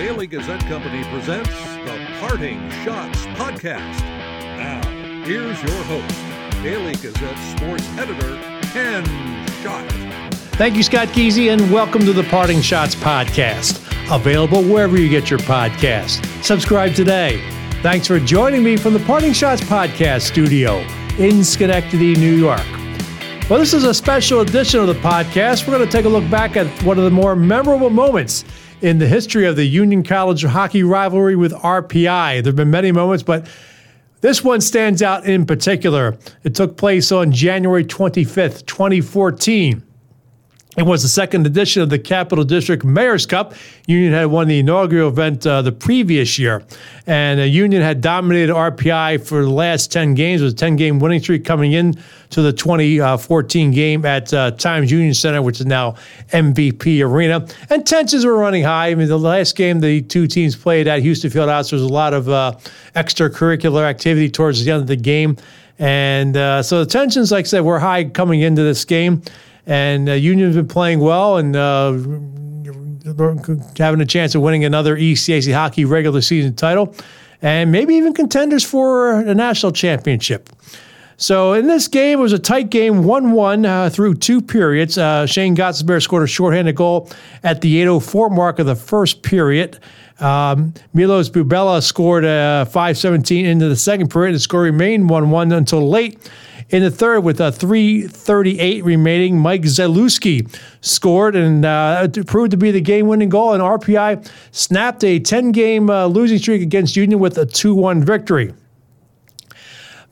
Daily Gazette Company presents the Parting Schotts Podcast. Now, here's your host, Daily Gazette sports editor, Ken Schott. Thank you, Scott Geezy, and welcome to the Parting Schotts Podcast. Available wherever you get your podcast. Subscribe today. Thanks for joining me from the Parting Schotts Podcast studio in Schenectady, New York. Well, this is a special edition of the podcast. We're going to take a look back at one of the more memorable moments in the history of the Union College hockey rivalry with RPI. There have been many moments, but this one stands out in particular. It took place on January 25th, 2014. It was the second edition of the Capital District Mayor's Cup. Union had won the inaugural event uh, the previous year, and uh, Union had dominated RPI for the last 10 games. with a 10 game winning streak coming in to the 2014 game at uh, Times Union Center, which is now MVP Arena. And tensions were running high. I mean, the last game the two teams played at Houston Fieldhouse, there was a lot of uh, extracurricular activity towards the end of the game. And uh, so the tensions, like I said, were high coming into this game and uh, Union's been playing well and uh, having a chance of winning another ECAC hockey regular season title, and maybe even contenders for a national championship. So in this game, it was a tight game, 1 1 uh, through two periods. Uh, Shayne Gostisbehere scored a shorthanded goal at the 8.04 mark of the first period. Um, Milos Bubela scored uh, 5.17 into the second period. And the score remained 1 1 until late. In the third, with a 3:38 remaining, Mike Zalewski scored and uh, proved to be the game-winning goal. And RPI snapped a 10-game uh, losing streak against Union with a 2-1 victory.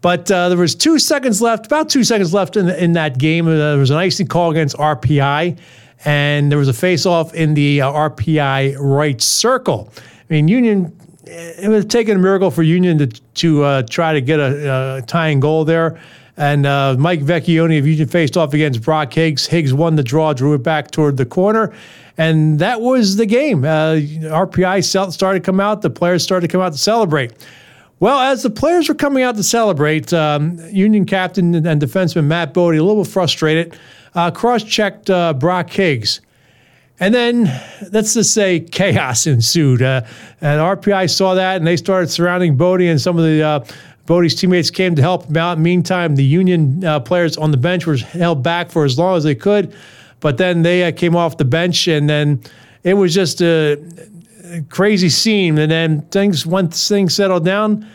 But uh, there was two seconds left, about two seconds left in, the, in that game. Uh, there was an icing call against RPI, and there was a face-off in the uh, RPI right circle. I mean, Union. It was taking a miracle for Union to to uh, try to get a, a tying goal there. And uh, Mike Vecchione of Union faced off against Brock Higgs. Higgs won the draw, drew it back toward the corner. And that was the game. Uh, RPI started to come out. The players started to come out to celebrate. Well, as the players were coming out to celebrate, um, Union captain and defenseman Mat Bodie, a little frustrated, uh, cross checked uh, Brock Higgs. And then, let's just say, chaos ensued. Uh, and RPI saw that, and they started surrounding Bodie and some of the uh, Bodie's teammates came to help him out. Meantime, the Union uh, players on the bench were held back for as long as they could, but then they uh, came off the bench, and then it was just a crazy scene. And then things once things settled down,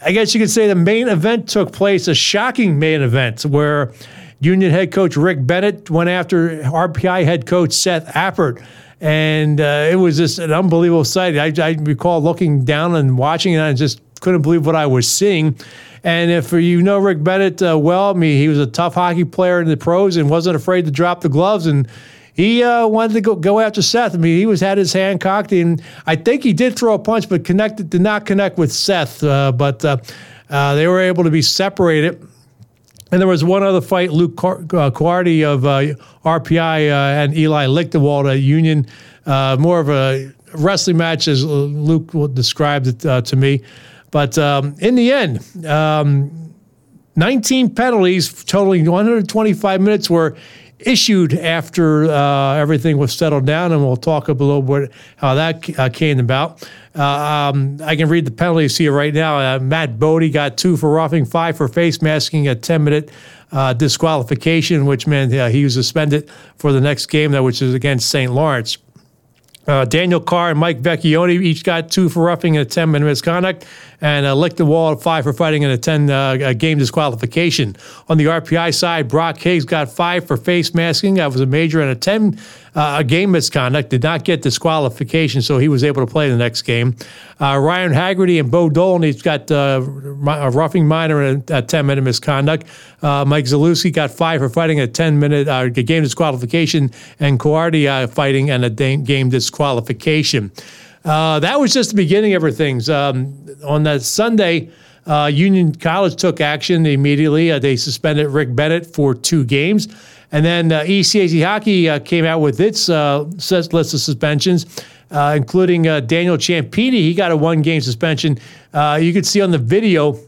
I guess you could say the main event took place, a shocking main event where Union head coach Rick Bennett went after RPI head coach Seth Appert. And uh, it was just an unbelievable sight. I, I recall looking down and watching it, and just couldn't believe what I was seeing. And if you know Rick Bennett uh, well, I mean, he was a tough hockey player in the pros and wasn't afraid to drop the gloves. And he uh, wanted to go, go after Seth. I mean, he was had his hand cocked, and I think he did throw a punch, but connected did not connect with Seth. Uh, but uh, uh, they were able to be separated. And there was one other fight, Luke Curadi uh, of RPI and Eli Lichtenwald at Union, more of a wrestling match, as Luke described it to me. But um, in the end, um, 19 penalties totaling 125 minutes were issued after uh, everything was settled down, and we'll talk a little bit how that uh, came about. Uh, um, I can read the penalties here right now. Uh, Mat Bodie got two for roughing, five for face masking, a 10 minute uh, disqualification, which meant uh, he was suspended for the next game, which is against St. Lawrence. Daniel Carr and Mike Vecchione each got two for roughing and a 10 minute misconduct, and uh, Lichtenwald at five for fighting and a 10 uh, game disqualification. On the RPI side, Brock Higgs got five for face masking. That was a major and a 10 uh, game misconduct. Did not get disqualification, so he was able to play the next game. Uh, Ryan Haggerty and Bo Dolan each got uh, a roughing minor and a, 10 minute misconduct. Uh, Mike Zalewski got five for fighting a 10 minute uh, game disqualification, and Curadi uh, fighting and a game disqualification. Uh, that was just the beginning of everything. Um, on that Sunday, uh, Union College took action immediately. Uh, they suspended Rick Bennett for two games. And then uh, ECAC Hockey uh, came out with its uh, list of suspensions, uh, including Daniel Ciampini. He got a one game suspension. you could see on the video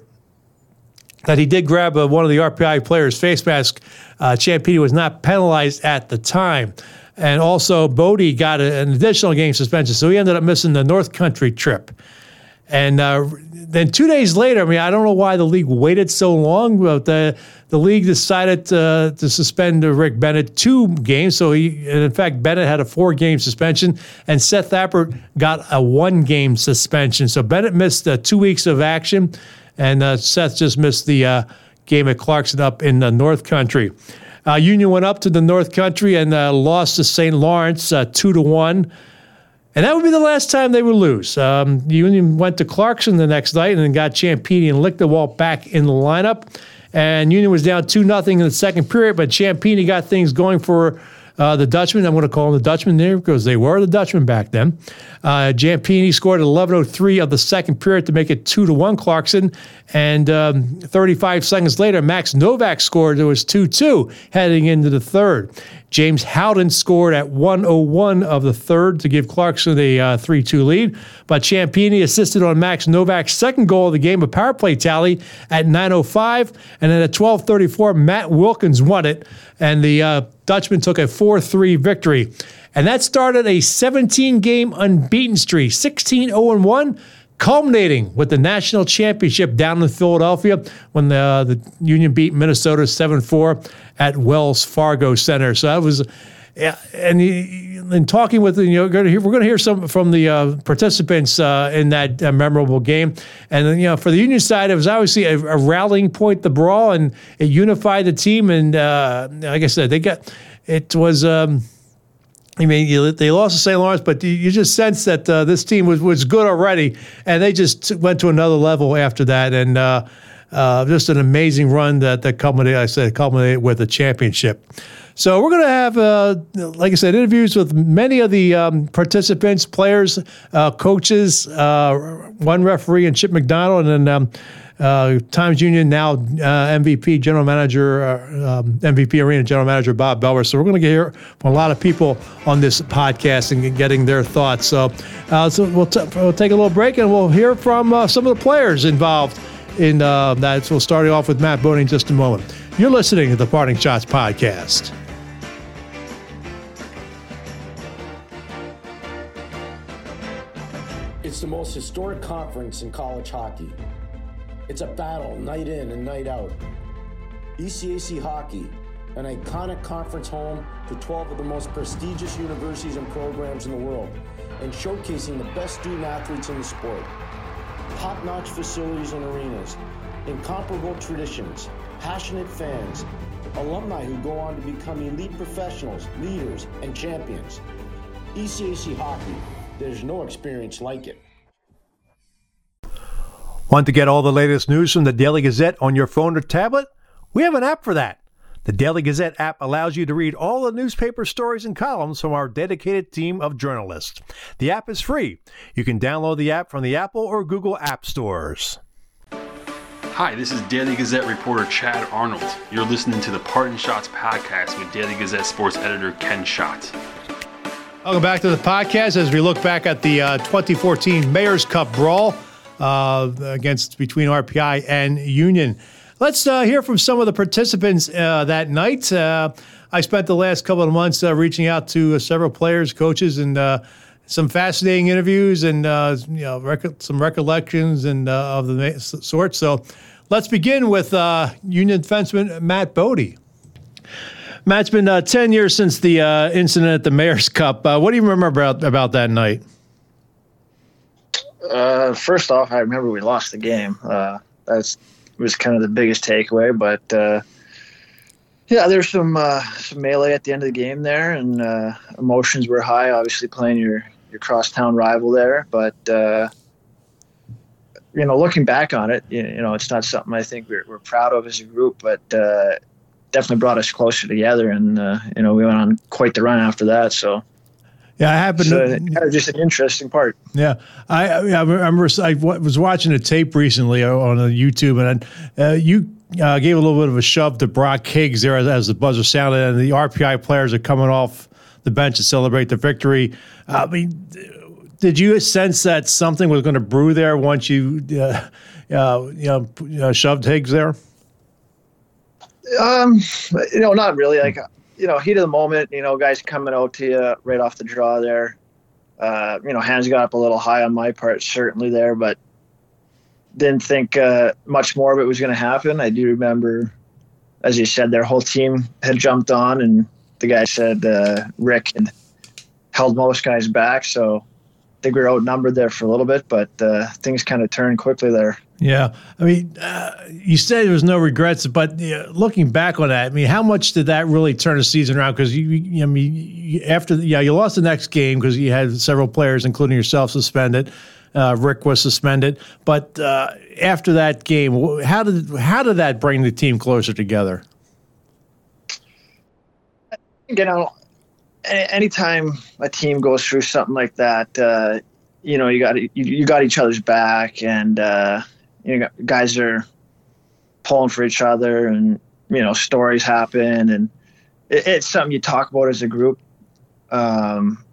that he did grab one of the RPI players' face mask. Ciampini was not penalized at the time. And also Bodie got a, an additional game suspension, so he ended up missing the North Country trip. And uh, then two days later, I mean, I don't know why the league waited so long, but the the league decided uh, to suspend Rick Bennett two games. So he, in fact, Bennett had a four game suspension, and Seth Appert got a one game suspension. So Bennett missed uh, two weeks of action, and uh, Seth just missed the uh, game at Clarkson up in the North Country. Uh, Union went up to the North Country and uh, lost to St. Lawrence two to one. And that would be the last time they would lose. Um, Union went to Clarkson the next night and then got Ciampini and Lichtenwald back in the lineup. And Union was down 2 nothing in the second period, but Ciampini got things going for uh, the Dutchman. I'm going to call them the Dutchman there because they were the Dutchman back then. Uh, scored at 11:03 of the second period to make it two to one Clarkson, and um, 35 seconds later, Max Novak scored. It was 2-2 heading into the third. James Howden scored at 101 of the third to give Clarkson a 3 uh, 2 lead. But Ciampini assisted on Max Novak's second goal of the game, a power play tally at 9.05. And then at 12.34, Matt Wilkins won it. And the uh, Dutchman took a 4 3 victory. And that started a 17 game unbeaten streak, 16 0 1 culminating with the national championship down in Philadelphia when the, uh, the Union beat Minnesota 7 4 at Wells Fargo Center. So that was. And in talking with you know, we're going to hear some from the uh, participants uh, in that uh, memorable game, and you know, for the Union side, it was obviously a, a rallying point, the brawl, and it unified the team. And uh, like I said, they got it was. Um, I mean, you, they lost to St. Lawrence, but you, you just sense that uh, this team was, was good already, and they just went to another level after that, and uh, just an amazing run that that culminated. I said culminated with a championship. So we're going to have, uh, like I said, interviews with many of the um, participants, players, uh, coaches, uh, one referee, and Chip McDonald, and then. Um, uh, Times Union now uh, MVP general manager, um, MVP Arena general manager Bob Belber. So we're going to hear from a lot of people on this podcast and getting their thoughts. So, so we'll, t- we'll, take a little break and we'll hear from some of the players involved in uh, that. We'll start off with Mat Bodie in just a moment. You're listening to the Parting Schotts podcast. It's the most historic conference in college hockey. It's a battle night in and night out. ECAC Hockey, an iconic conference home to 12 of the most prestigious universities and programs in the world, and showcasing the best student athletes in the sport. Top notch facilities and arenas, incomparable traditions, passionate fans, alumni who go on to become elite professionals, leaders, and champions. ECAC Hockey, there's no experience like it. Want to get all the latest news from the Daily Gazette on your phone or tablet? We have an app for that. The Daily Gazette app allows you to read all the newspaper stories and columns from our dedicated team of journalists. The app is free. You can download the app from the Apple or Google App Stores. Hi, this is Daily Gazette reporter Chad Arnold. You're listening to the Parting Schotts podcast with Daily Gazette sports editor Ken Schott. Welcome back to the podcast as we look back at the uh, 2014 Mayor's Cup brawl uh, against between RPI and Union. Let's uh, hear from some of the participants uh, that night. Uh, I spent the last couple of months uh, reaching out to several players, coaches, and some fascinating interviews and you know rec- some recollections and of the sort. So let's begin with Union defenseman Mat Bodie. Mat, it's been uh, 10 years since the uh, incident at the Mayor's Cup. Uh, what do you remember about, about that night? Uh, first off, I remember we lost the game. Uh, that was kind of the biggest takeaway. But uh, yeah, there's some uh, some melee at the end of the game there, and uh, emotions were high. Obviously, playing your your crosstown rival there, but uh, you know, looking back on it, you, know, it's not something I think we're, we're proud of as a group, but definitely brought us closer together, and you know, we went on quite the run after that. So yeah, I happened so to. Kind of just an interesting part. Yeah, I, I remember I was watching a tape recently on YouTube, and uh, you uh, gave a little bit of a shove to Brock Higgs there as, as, the buzzer sounded, and the RPI players are coming off the bench to celebrate the victory. I mean, did you sense that something was going to brew there once you, uh, uh you know, shoved Higgs there? Um, you know, not really. Like you know, heat of the moment, you know, guys coming out to you right off the draw there. Uh, you know, hands got up a little high on my part, certainly there, but didn't think uh, much more of it was going to happen. I do remember, as you said, their whole team had jumped on, and the guy said uh, Rick had held most guys back. So I think we were outnumbered there for a little bit, but uh, things kind of turned quickly there. Yeah, I mean, uh, you said there was no regrets, but looking back on that, I mean, how much did that really turn the season around? Because you, you, I mean, you, after yeah, you lost the next game because you had several players, including yourself, suspended. Uh, Rick was suspended, but uh, after that game, how did how did that bring the team closer together? You know, anytime a team goes through something like that, uh, you know, you got you, you got each other's back, and uh, you know, guys are pulling for each other, and you know, stories happen, and it, it's something you talk about as a group. Um,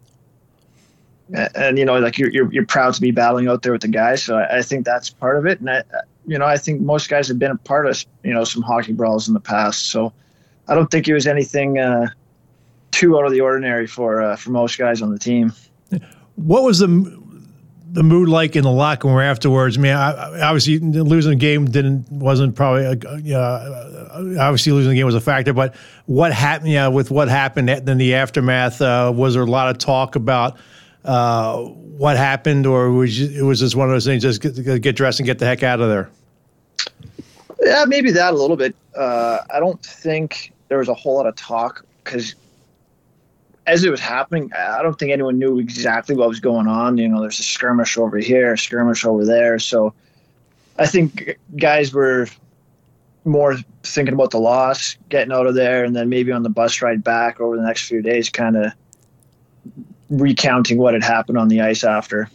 and you know, like you're, you're, you're proud to be battling out there with the guys. So I, I think that's part of it. And I, you know, I think most guys have been a part of, you know, some hockey brawls in the past. So I don't think it was anything uh, too out of the ordinary for uh, for most guys on the team. What was the the mood like in the locker room afterwards? I mean, obviously losing the game didn't wasn't probably a, uh, obviously losing the game was a factor, but what happened? Yeah, with what happened in the aftermath, uh, was there a lot of talk about uh, what happened, or was it was just one of those things? Just get, get, dressed and get the heck out of there. Yeah, maybe that a little bit. Uh, I don't think there was a whole lot of talk because as it was happening, I don't think anyone knew exactly what was going on. You know, there's a skirmish over here, a skirmish over there. So I think guys were more thinking about the loss, getting out of there, and then maybe on the bus ride back over the next few days, kind of recounting what had happened on the ice after.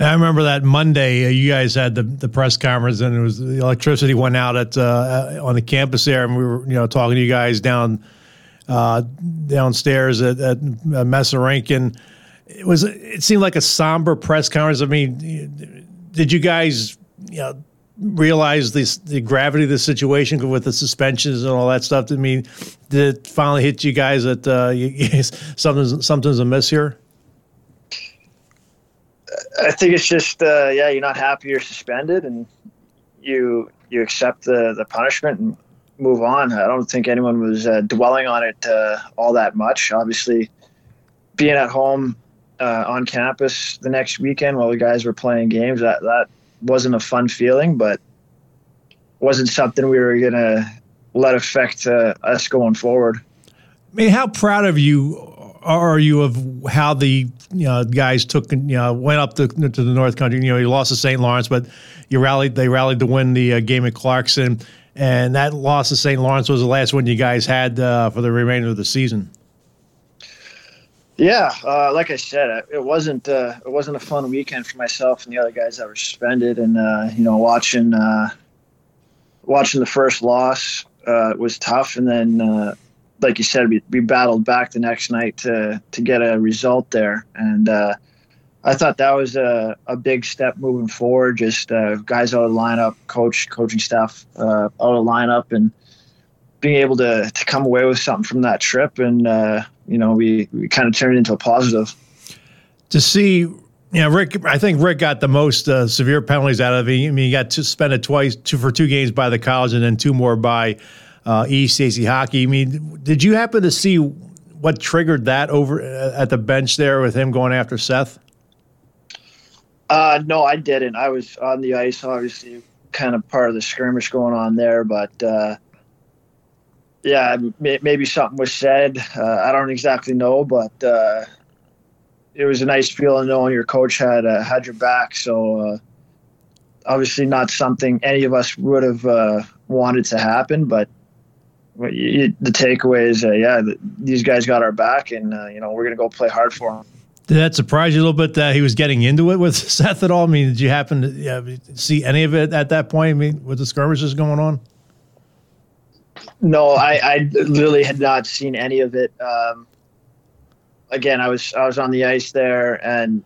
I remember that Monday uh, you guys had the, the press conference and it was the electricity went out at uh, on the campus there and we were you know talking to you guys down uh, downstairs at, at Messa Rink, it was it seemed like a somber press conference. I mean, did you guys you know realize the gravity of the situation with the suspensions and all that stuff? I mean, did it finally hit you guys that uh, you, something's something's amiss here? I think it's just uh, yeah, you're not happy you're suspended, and you you accept the the punishment and move on. I don't think anyone was uh, dwelling on it uh, all that much. Obviously, being at home uh, on campus the next weekend while the guys were playing games that that wasn't a fun feeling, but wasn't something we were gonna let affect uh, us going forward. I mean, how proud of you are you of how the you know, guys took you know went up to, to the North Country? You know, you lost to St. Lawrence, but you rallied. They rallied to win the uh, game at Clarkson. And that loss to St. Lawrence was the last one you guys had uh, for the remainder of the season. Yeah, uh, like I said, it wasn't uh, it wasn't a fun weekend for myself and the other guys that were suspended, and uh, you know, watching uh, watching the first loss uh, was tough, and then, like you said, we, we battled back the next night to to get a result there, and I thought that was a, a big step moving forward. Just uh, guys out of the lineup, coach, coaching staff uh, out of the lineup, and being able to, to come away with something from that trip. And, uh, you know, we, we kind of turned it into a positive. To see, you know, Rick, I think Rick got the most uh, severe penalties out of it. I mean, he got suspended twice two, for two games by the college and then two more by uh, ECAC hockey. I mean, did you happen to see what triggered that over uh, at the bench there with him going after Seth? Uh, no, I didn't. I was on the ice, obviously, kind of part of the skirmish going on there. But uh, yeah, maybe something was said. Uh, I don't exactly know, but uh, it was a nice feeling knowing your coach had uh, had your back. So uh, obviously, not something any of us would have uh, wanted to happen, but. The takeaway is, uh, yeah, these guys got our back, and you know we're gonna go play hard for them. Did that surprise you a little bit that he was getting into it with Seth at all? I mean, did you happen to see any of it at that point? I mean, with the skirmishes going on? No, I, I literally had not seen any of it. Um, again, I was I was on the ice there, and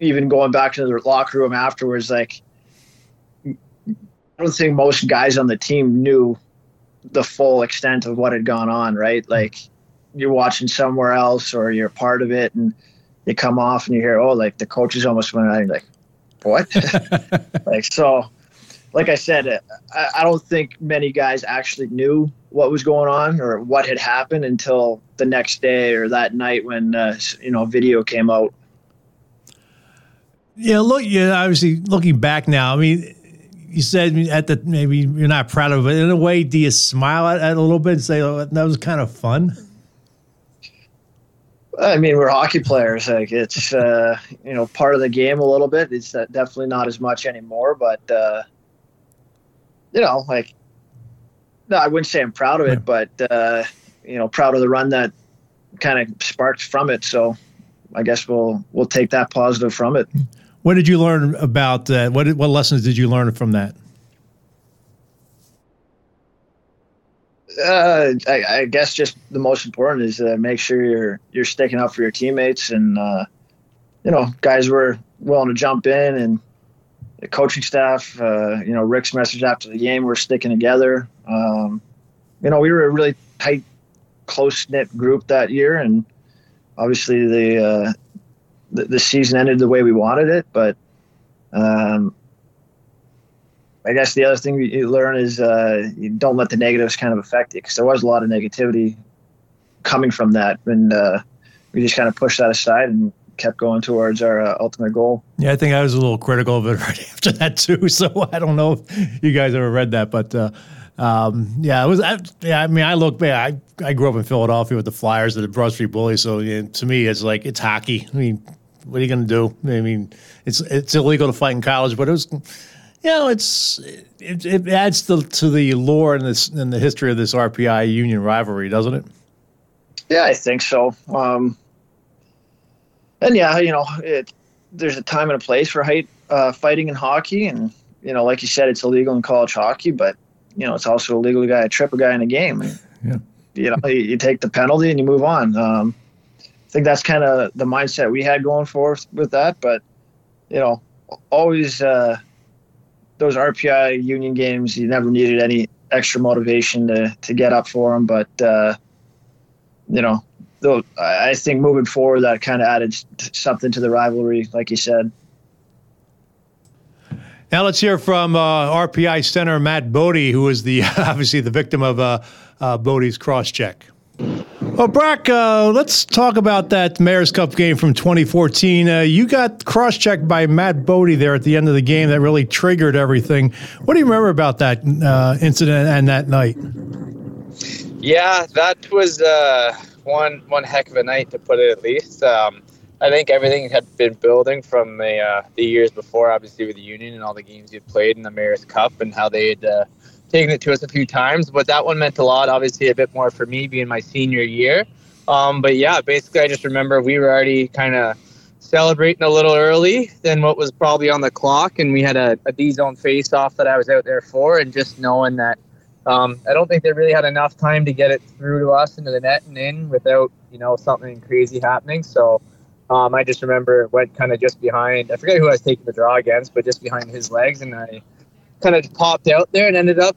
even going back to the locker room afterwards, like I don't think most guys on the team knew the full extent of what had gone on. Right, like you're watching somewhere else or you're part of it and you come off and you hear, oh, like the coaches almost went out. And like, what? like so, like I said, I, I don't think many guys actually knew what was going on or what had happened until the next day or that night when uh, you know video came out. Yeah, look, yeah, obviously looking back now, I mean, you said at the maybe you're not proud of it. In a way, do you smile at, at a little bit and say, "Oh, that was kind of fun"? I mean, we're hockey players. Like it's uh, you know part of the game a little bit. It's definitely not as much anymore, but uh, you know, like no, I wouldn't say I'm proud of it, but uh, you know, proud of the run that kind of sparked from it. So I guess we'll we'll take that positive from it. What did you learn about that? What what lessons did you learn from that? Uh, I, I, guess just the most important is uh, make sure you're you're sticking up for your teammates, and uh, you know, guys were willing to jump in, and the coaching staff. Uh, you know, Rick's message after the game, we're sticking together. Um, you know, we were a really tight, close knit group that year, and obviously the uh, the, the season ended the way we wanted it, but um, I guess the other thing you learn is uh, you don't let the negatives kind of affect you because there was a lot of negativity coming from that, and uh, we just kind of pushed that aside and kept going towards our uh, ultimate goal. Yeah, I think I was a little critical of it right after that too. So I don't know if you guys ever read that, but uh, um, yeah, it was. I, yeah, I mean, I look back. I I grew up in Philadelphia with the Flyers, and the Broad Street Bullies. So yeah, to me, it's like it's hockey. I mean, what are you going to do? I mean, it's it's illegal to fight in college, but it was, you know, it's it, it adds to, to the lore and this and the history of this RPI Union rivalry, doesn't it? Yeah, I think so. Um, and yeah, you know, it, there's a time and a place for height, uh, fighting in hockey, and you know, like you said, it's illegal in college hockey, but you know, it's also illegal to guy a trip a guy in a game. Yeah. You know, you, you take the penalty and you move on. Um, I think that's kind of the mindset we had going forth with that. But you know, always uh, those RPI union games, you never needed any extra motivation to to get up for them. But uh, you know, though I think moving forward, that kind of added something to the rivalry, like you said. Now let's hear from uh, RPI center Matt Bodie, who was the obviously the victim of uh, uh, Bodie's cross check. Well, Brock, uh, let's talk about that Mayor's Cup game from 2014. Uh, you got cross checked by Mat Bodie there at the end of the game that really triggered everything. What do you remember about that uh, incident and that night? Yeah, that was uh, one one heck of a night to put it at least. Um, I think everything had been building from the uh, the years before, obviously with the Union and all the games you'd played in the Mayor's Cup and how they had uh, taken it to us a few times, but that one meant a lot. Obviously, a bit more for me being my senior year. Um, but yeah, basically, I just remember we were already kind of celebrating a little early than what was probably on the clock, and we had a, a D zone face off that I was out there for, and just knowing that um, I don't think they really had enough time to get it through to us into the net and in without you know something crazy happening. So. Um, I just remember went kind of just behind. I forget who I was taking the draw against, but just behind his legs, and I kind of popped out there and ended up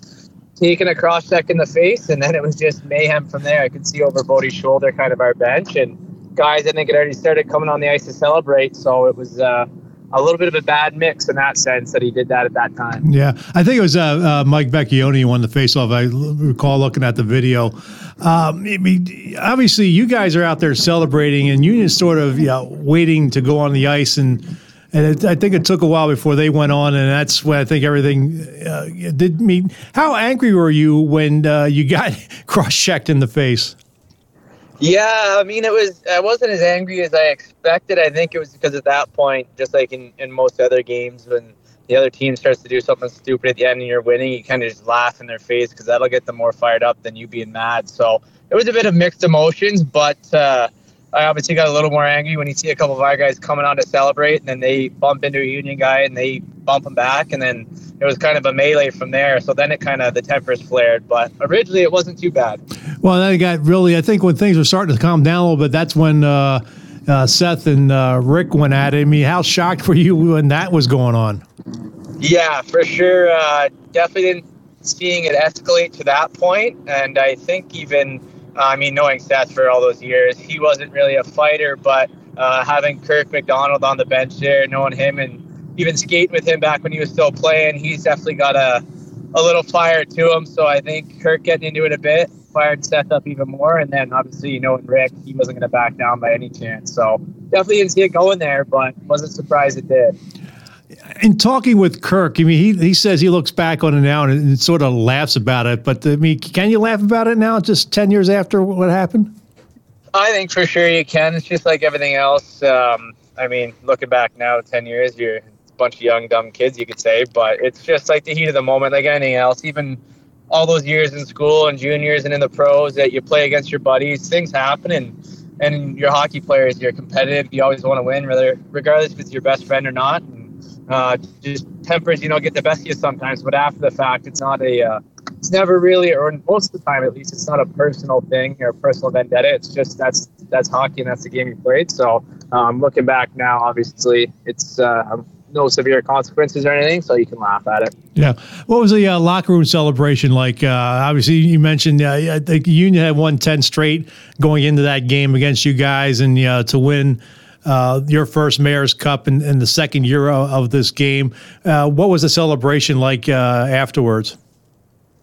taking a cross check in the face, and then it was just mayhem from there. I could see over Bodie's shoulder, kind of our bench, and guys I think had already started coming on the ice to celebrate. So it was uh, a little bit of a bad mix in that sense that he did that at that time. Yeah, I think it was uh, uh, Mike Vecchione who won the faceoff. I recall looking at the video. Um, I mean, obviously, you guys are out there celebrating, and Union sort of you know, waiting to go on the ice and and it, I think it took a while before they went on, and that's when I think everything uh, did mean. How angry were you when uh, you got cross checked in the face? Yeah, I mean, it was. I wasn't as angry as I expected. I think it was because at that point, just like in, in most other games, when the other team starts to do something stupid at the end and you're winning, you kind of just laugh in their face because that'll get them more fired up than you being mad. So it was a bit of mixed emotions, but. Uh, I obviously got a little more angry when you see a couple of our guys coming on to celebrate, and then they bump into a Union guy and they bump him back, and then it was kind of a melee from there. So then it kind of the tempers flared, but originally it wasn't too bad. Well, then it got really. I think when things were starting to calm down a little bit, that's when uh, uh, Seth and uh, Rick went at it. I mean, how shocked were you when that was going on? Yeah, for sure. Uh, definitely didn't seeing it escalate to that point, and I think even I mean, knowing Seth for all those years, he wasn't really a fighter, but uh, having Kirk MacDonald on the bench there, knowing him and even skating with him back when he was still playing, he's definitely got a, a little fire to him. So I think Kirk getting into it a bit fired Seth up even more. And then obviously, you know, Rick, he wasn't going to back down by any chance. So definitely didn't see it going there, but wasn't surprised it did. In talking with Kirk, I mean, he, he says he looks back on it now and, and sort of laughs about it. But I mean, can you laugh about it now, just 10 years after what happened? I think for sure you can. It's just like everything else. Um, I mean, looking back now, 10 years, you're a bunch of young, dumb kids, you could say, but it's just like the heat of the moment, like anything else. Even all those years in school and juniors and in the pros that you play against your buddies, things happen and and your hockey players, you're competitive. You always want to win, whether regardless if it's your best friend or not. And, uh, just tempers, you know, get the best of you sometimes. But after the fact, it's not a, uh, it's never really, or most of the time at least, it's not a personal thing or a personal vendetta. It's just that's that's hockey and that's the game you played. So um, looking back now, obviously, it's uh, no severe consequences or anything, so you can laugh at it. Yeah. What was the uh, locker room celebration like? Uh, obviously, you mentioned uh, Union had won 10 straight going into that game against you guys, and uh, to win uh, your first Mayor's Cup in, in, the second year of this game. Uh, what was the celebration like afterwards?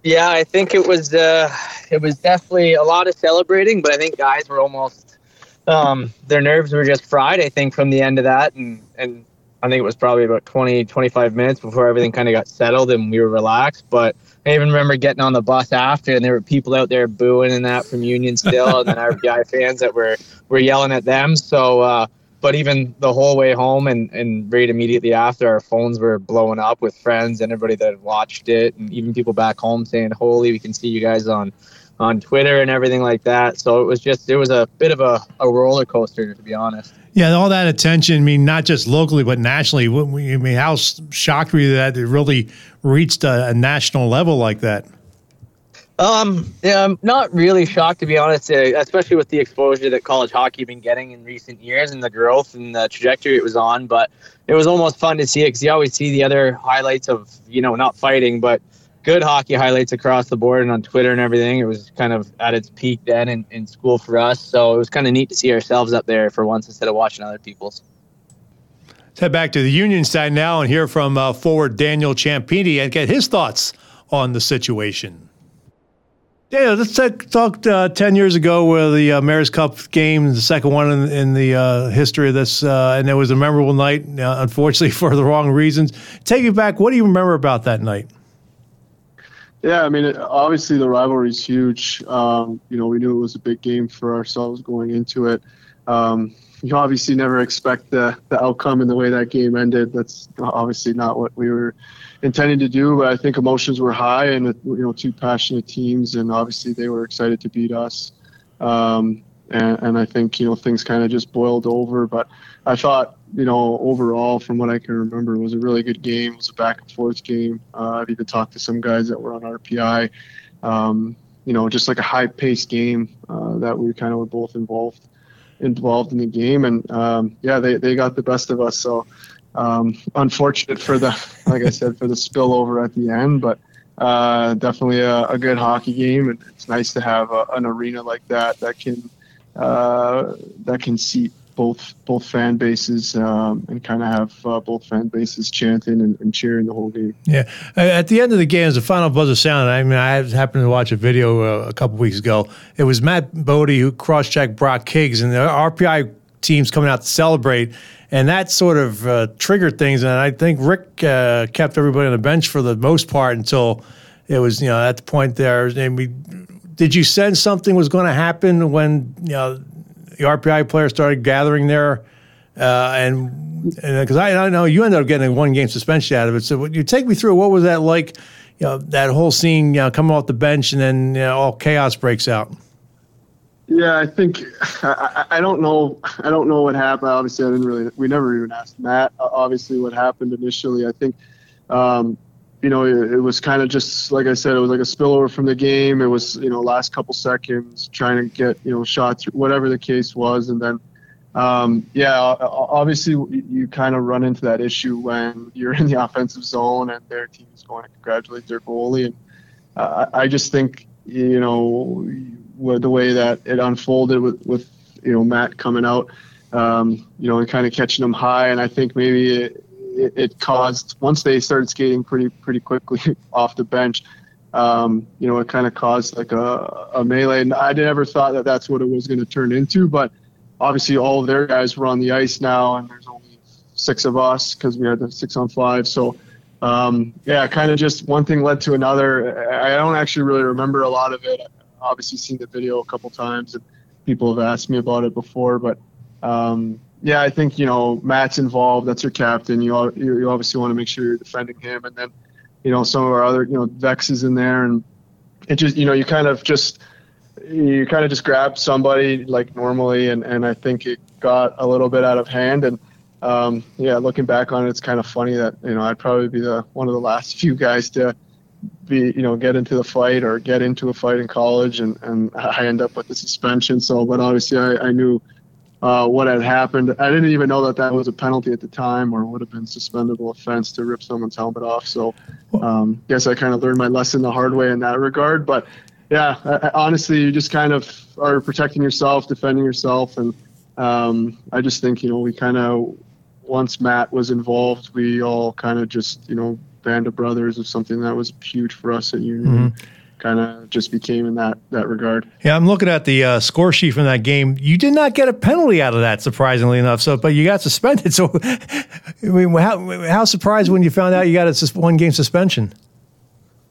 Yeah, I think it was it was definitely a lot of celebrating, but I think guys were almost um, their nerves were just fried. I think from the end of that, and and I think it was probably about 20, 25 minutes before everything kind of got settled and we were relaxed. But I even remember getting on the bus after, and there were people out there booing and that from Union still, and then RPI fans that were were yelling at them. So, uh, but even the whole way home and and right immediately after, our phones were blowing up with friends and everybody that watched it, and even people back home saying, "Holy, we can see you guys on." on Twitter and everything like that. So it was just it was a bit of a, a roller coaster to be honest. Yeah, all that attention. I mean, not just locally but nationally. I mean, how shocked were you that it really reached a, a national level like that? Um, yeah, I'm not really shocked to be honest, uh, especially with the exposure that college hockey been getting in recent years and the growth and the trajectory it was on. But it was almost fun to see it because you always see the other highlights of you know not fighting, but good hockey highlights across the board and on Twitter and everything. It was kind of at its peak then in, in school for us. So it was kind of neat to see ourselves up there for once instead of watching other people's. Let's head back to the Union side now and hear from uh, forward Daniel Ciampini and get his thoughts on the situation. Yeah, let's talk, talk uh, 10 years ago with the uh, Mayor's Cup game, the second one in, in the uh, history of this, uh, and it was a memorable night, uh, unfortunately for the wrong reasons. Take it back. What do you remember about that night? Yeah, I mean, obviously the rivalry is huge. Um, you know, we knew it was a big game for ourselves going into it. Um, you obviously never expect the, the outcome and the way that game ended. That's obviously not what we were intending to do. But I think emotions were high, and you know, two passionate teams, and obviously they were excited to beat us. Um, and, and I think you know things kind of just boiled over. But I thought you know overall, from what I can remember, it was a really good game. It was a back and forth game. Uh, I've even talked to some guys that were on RPI. Um, you know, just like a high paced game uh, that we kind of were both involved involved in the game, and um, yeah, they they got the best of us. So um, unfortunate for the like I said for the spillover at the end, but. Uh, definitely a, a, good hockey game, and it's nice to have a, an arena like that that can uh, that can seat both both fan bases um, and kind of have uh, both fan bases chanting and, and, cheering the whole game. Yeah, at the end of the game, as the final buzzer sounded, I mean, I happened to watch a video uh, a couple weeks ago. It was Mat Bodie who cross-checked Brock Higgs, and the RPI teams coming out to celebrate, and that sort of uh, triggered things. And I think Rick uh, kept everybody on the bench for the most part until it was, you know, at the point there, and we did you sense something was going to happen when you know the RPI players started gathering there? Uh, and because I, I, know you ended up getting a one game suspension out of it. So would you take me through what was that like? You know that whole scene, you know, coming off the bench and then you know, all chaos breaks out. Yeah, I think I, I, don't know. I don't know what happened. Obviously, I didn't really. We never even asked Mat. Obviously, what happened initially. I think um, you know, it, it was kind of just like I said, it was like a spillover from the game. It was, you know, last couple seconds trying to get, you know, shots, whatever the case was. And then, um, yeah, obviously you kind of run into that issue when you're in the offensive zone and their team is going to congratulate their goalie. And uh, I just think, you know, with the way that it unfolded with with you know Mat coming out, um, you know, and kind of catching them high, and I think maybe it, it, it caused once they started skating pretty pretty quickly off the bench. Um, you know, it kind of caused like a, a melee, and I never thought that that's what it was going to turn into. But obviously, all of their guys were on the ice now, and there's only six of us because we had the six on five. So, um, yeah, kind of just one thing led to another. I don't actually really remember a lot of it. Obviously, seen the video a couple times, and people have asked me about it before, but um, yeah, I think you know Mat's involved. That's your captain. You you obviously want to make sure you're defending him, and then you know some of our other you know Vex is in there, and it just you know you kind of just you kind of just grab somebody like normally, and and I think it got a little bit out of hand, and um, yeah, looking back on it, it's kind of funny that you know I'd probably be the one of the last few guys to be you know get into the fight or get into a fight in college, and and I end up with the suspension. So, but obviously I, I knew uh, what had happened. I didn't even know that that was a penalty at the time, or would have been suspendable offense to rip someone's helmet off. So, um, guess I kind of learned my lesson the hard way in that regard. But yeah, I, I, honestly, you just kind of are protecting yourself, defending yourself, and um, I just think you know we kind of once Mat was involved, we all kind of just you know band of brothers of something that was huge for us at Union. Mm-hmm kind of just became in that that regard. Yeah, I'm looking at the uh, score sheet from that game. You did not get a penalty out of that, surprisingly enough. So, but you got suspended. So, I mean, how how surprised when you found out you got a sus- one game suspension?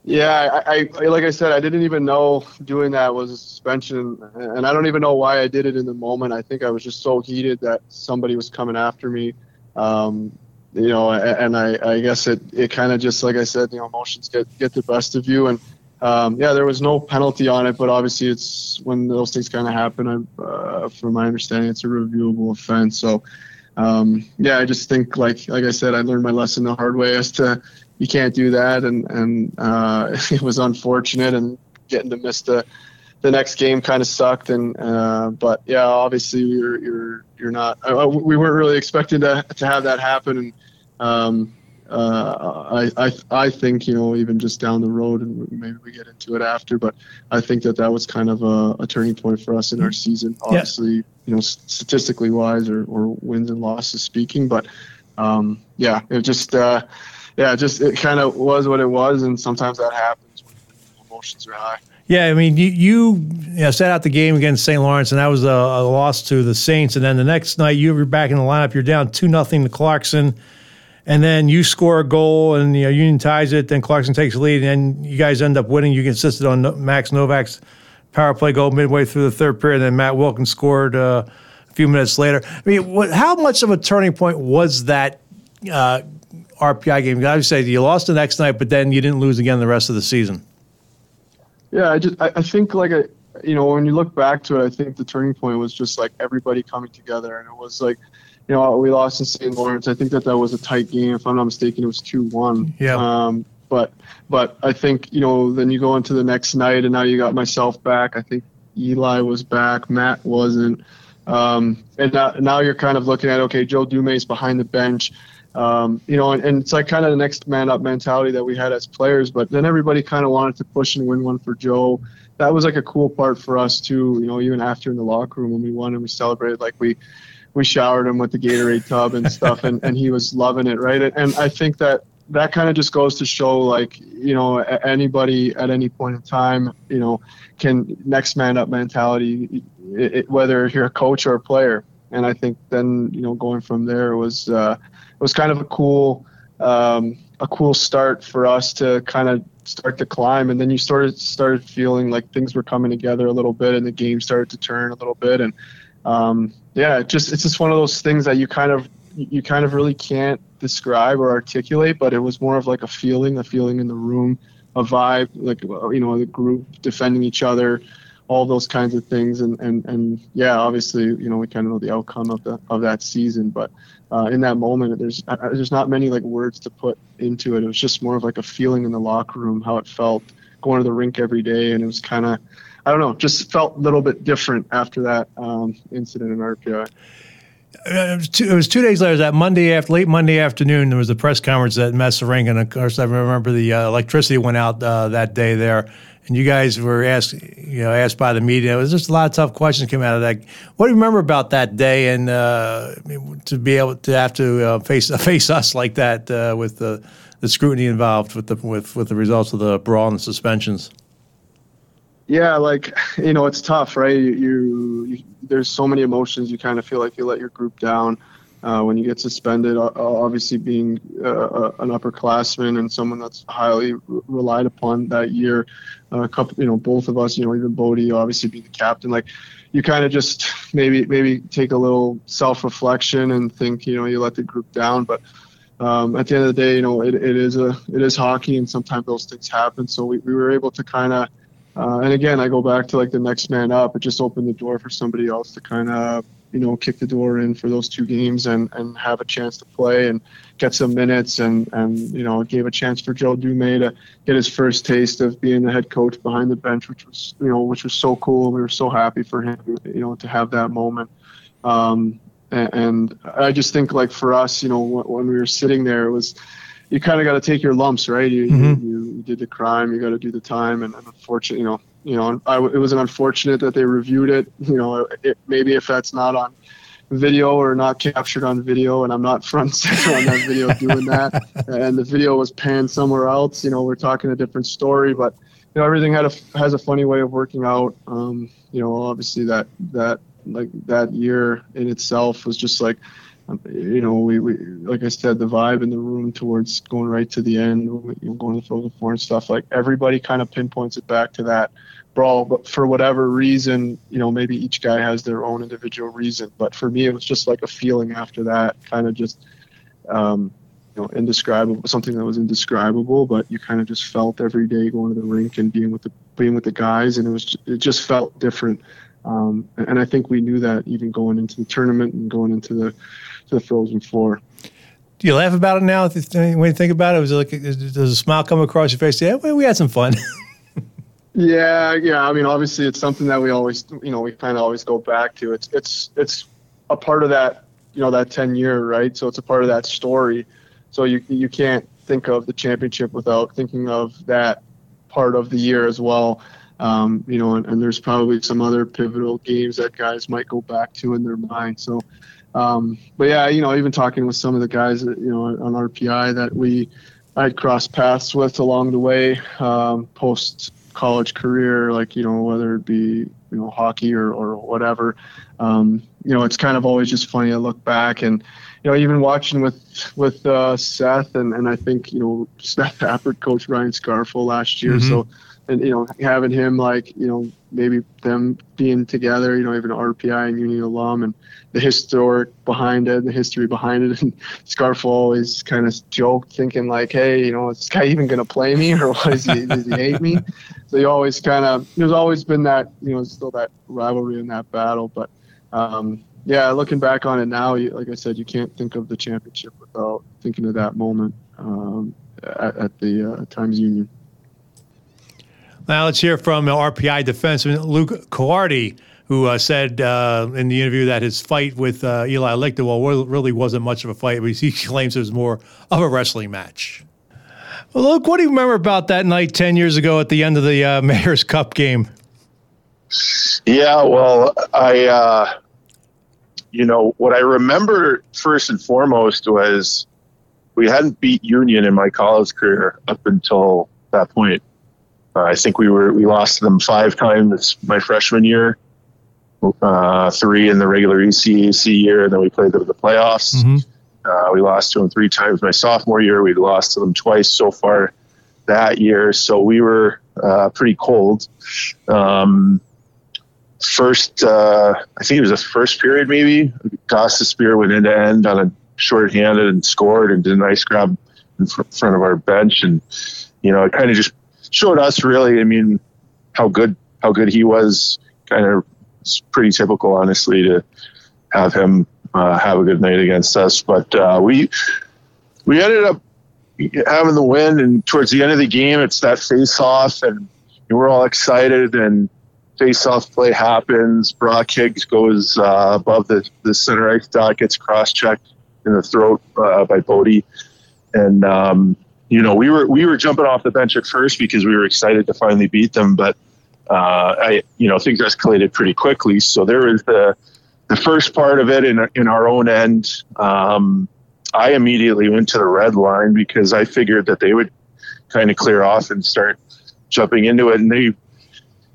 Yeah, I, I, like I said, I didn't even know doing that was a suspension, and I don't even know why I did it in the moment. I think I was just so heated that somebody was coming after me. Um, you know, and I, I guess it, it kind of just like I said, you know, emotions get get the best of you, and um, yeah, there was no penalty on it, but obviously it's when those things kind of happen. Uh, from my understanding, it's a reviewable offense. So, um, yeah, I just think like like I said, I learned my lesson the hard way as to you can't do that, and and uh, it was unfortunate, and getting to miss the the next game kind of sucked. And uh, but yeah, obviously you're you're you're not. Uh, we weren't really expecting to to have that happen, and um, uh, I, I I think you know even just down the road and maybe we get into it after, but I think that that was kind of a, a turning point for us in our season. Obviously, yeah. you know statistically wise or, or wins and losses speaking, but um, yeah, it just uh, yeah just it kind of was what it was, and sometimes that happens when emotions are high. Yeah, I mean, you, you, you know, set out the game against St. Lawrence, and that was a, a, loss to the Saints. And then the next night, you were back in the lineup. You're down two nothing to Clarkson and then you score a goal and you know Union ties it, then Clarkson takes the lead, and you guys end up winning. You insisted on Max Novak's power play goal midway through the third period, and then Matt Wilkins scored uh, a few minutes later. I mean, what, how much of a turning point was that uh, RPI game? I would say you lost the next night, but then you didn't lose again the rest of the season. Yeah, I just I, I think like I you know when you look back to it, I think the turning point was just like everybody coming together, and it was like you know, we lost in St. Lawrence. I think that that was a tight game. If I'm not mistaken, it was two one. Yeah. Um, but but I think you know then you go into the next night and now you got myself back. I think Eli was back. Mat wasn't. Um, and now, now you're kind of looking at okay, Joe Dumais behind the bench. Um, you know, and, and, it's like kind of the next man up mentality that we had as players. But then everybody kind of wanted to push and win one for Joe. That was like a cool part for us too. You know, even after in the locker room when we won and we celebrated, like we we showered him with the Gatorade tub and stuff, and, and he was loving it, right? And I think that that kind of just goes to show, like, you know, anybody at any point in time, you know, can next man up mentality, it, it, whether you're a coach or a player. And I think then, you know, going from there was uh, it was kind of a cool um, a cool start for us to kind of start to climb. And then you started started feeling like things were coming together a little bit and the game started to turn a little bit. And um, yeah, it just it's just one of those things that you kind of you kind of really can't describe or articulate, but it was more of like a feeling, a feeling in the room, a vibe, like you know, the group defending each other, all those kinds of things, and and and yeah, obviously, you know, we kind of know the outcome of the of that season, but uh, in that moment, there's uh, there's not many like words to put into it. It was just more of like a feeling in the locker room, how it felt going to the rink every day, and it was kind of I don't know, just felt a little bit different after that um, incident in RPI. Uh, it was, two, it was two days later. That Monday after, late Monday afternoon, there was a press conference at Messa Rink, and of course, I remember the uh, electricity went out uh, that day there and you guys were asked, you know, asked by the media. It was just a lot of tough questions came out of that. What do you remember about that day, and uh, to be able to have to uh, face face us like that uh, with the, the scrutiny involved with the with with the results of the brawl and the suspensions? Yeah, like you know, it's tough, right? You, you, you there's so many emotions. You kind of feel like you let your group down uh, when you get suspended. Obviously, being uh, an upperclassman and someone that's highly relied upon that year, a couple, you know, both of us, you know, even Bodie, obviously being the captain, like you kind of just maybe maybe take a little self-reflection and think, you know, you let the group down, but. Um, at the end of the day, you know, it, it is a it is hockey, and sometimes those things happen. So we, we were able to kind of uh, and again, I go back to like the next man up. It just opened the door for somebody else to kind of, you know, kick the door in for those two games and, and have a chance to play and get some minutes. And, and, you know, gave a chance for Joe Dumais to get his first taste of being the head coach behind the bench, which was, you know, which was so cool. We were so happy for him, you know, to have that moment. Um, and, and I just think like for us, you know, when, when we were sitting there, it was, you kind of got to take your lumps, right? You, mm-hmm. you, you, did the crime, you got to do the time, and, and unfortunately, you know, you know, I, it was an unfortunate that they reviewed it. You know, it, maybe if that's not on video or not captured on video, and I'm not front center on that video doing that, and the video was panned somewhere else, you know, we're talking a different story, but you know, everything had a has a funny way of working out. Um, you know, obviously that that like that year in itself was just like you know, we, we like I said, the vibe in the room towards going right to the end, you know, going to the Four and stuff. Like everybody kind of pinpoints it back to that brawl, but for whatever reason, you know, maybe each guy has their own individual reason. But for me, it was just like a feeling after that, kind of just, um, you know, indescribable, something that was indescribable. But you kind of just felt every day going to the rink and being with the being with the guys, and it was it just felt different. Um, and I think we knew that even going into the tournament and going into the to the Frozen Four. Do you laugh about it now when you think about it? Was it like does a smile come across your face? Yeah, we had some fun. yeah, yeah. I mean, obviously, it's something that we always, you know, we kind of always go back to. It's it's it's a part of that, you know, that ten year, right? So it's a part of that story. So you you can't think of the championship without thinking of that part of the year as well. Um, you know, and, and, there's probably some other pivotal games that guys might go back to in their mind. So um, but yeah, you know, even talking with some of the guys, that, you know, on RPI that we I'd crossed paths with along the way, um, post college career, like you know, whether it be you know hockey or or whatever. Um, you know, it's kind of always just funny to look back and you know, even watching with with uh, Seth and, and I think you know Seth Appert coach Ryan Scarfo last year. Mm-hmm. So and you know having him like you know maybe them being together you know even RPI and Union alum and the historic behind it the history behind it. And Scarfo always kind of joked thinking like hey you know is this guy even gonna play me or is he does he hate me? So you always kind of there's always been that you know still that rivalry in that battle. But um, yeah looking back on it now you, like I said you can't think of the championship without thinking of that moment um, at, at the uh, Times Union. Now let's hear from RPI defenseman Luke Curadi, who uh, said uh, in the interview that his fight with uh, Eli Lichtenwald really wasn't much of a fight, but he claims it was more of a wrestling match. Well, Luke, what do you remember about that night 10 years ago at the end of the uh, Mayor's Cup game? Yeah, well, I, uh, you know, what I remember first and foremost was we hadn't beat Union in my college career up until that point. Uh, I think we were we lost to them five times my freshman year, uh, three in the regular ECAC year, and then we played them in the playoffs. Mm-hmm. Uh, we lost to them three times my sophomore year. We lost to them twice so far that year, so we were uh, pretty cold. Um, first, uh, I think it was the first period, maybe. Gostisbehere went end to end on a short-handed and scored and did a nice grab in fr- front of our bench, and you know, it kind of just showed us really. I mean, how good how good he was. Kind of it's pretty typical, honestly, to have him uh, have a good night against us. But uh, we we ended up having the win, and towards the end of the game, it's that face off, and we're all excited. And face off play happens. Brock Higgs goes uh, above the the center ice dot, gets cross checked in the throat uh, by Bodie, and um, you know, we were we were jumping off the bench at first because we were excited to finally beat them, but uh, I, you know, things escalated pretty quickly. So there was the the first part of it in in our own end. Um, I immediately went to the red line because I figured that they would kind of clear off and start jumping into it, and they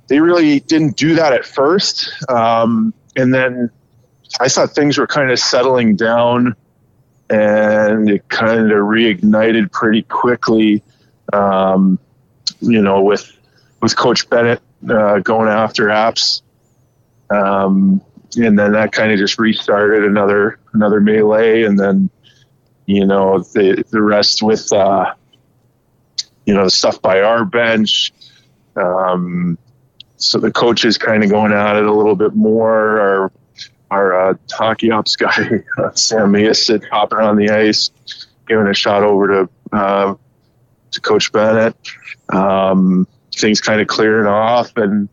they really didn't do that at first. Um, and then I thought things were kind of settling down and it kind of reignited pretty quickly. Um, you know, with with Coach Bennett uh, going after Apps, um, and then that kind of just restarted another another melee, and then you know the the rest with uh, you know the stuff by our bench. Um, so the coaches kind of going at it a little bit more. Our uh, hockey ops guy, uh, Sam Measit, hopping on the ice, giving a shot over to uh, to Coach Bennett. Um, things kind of clearing off, and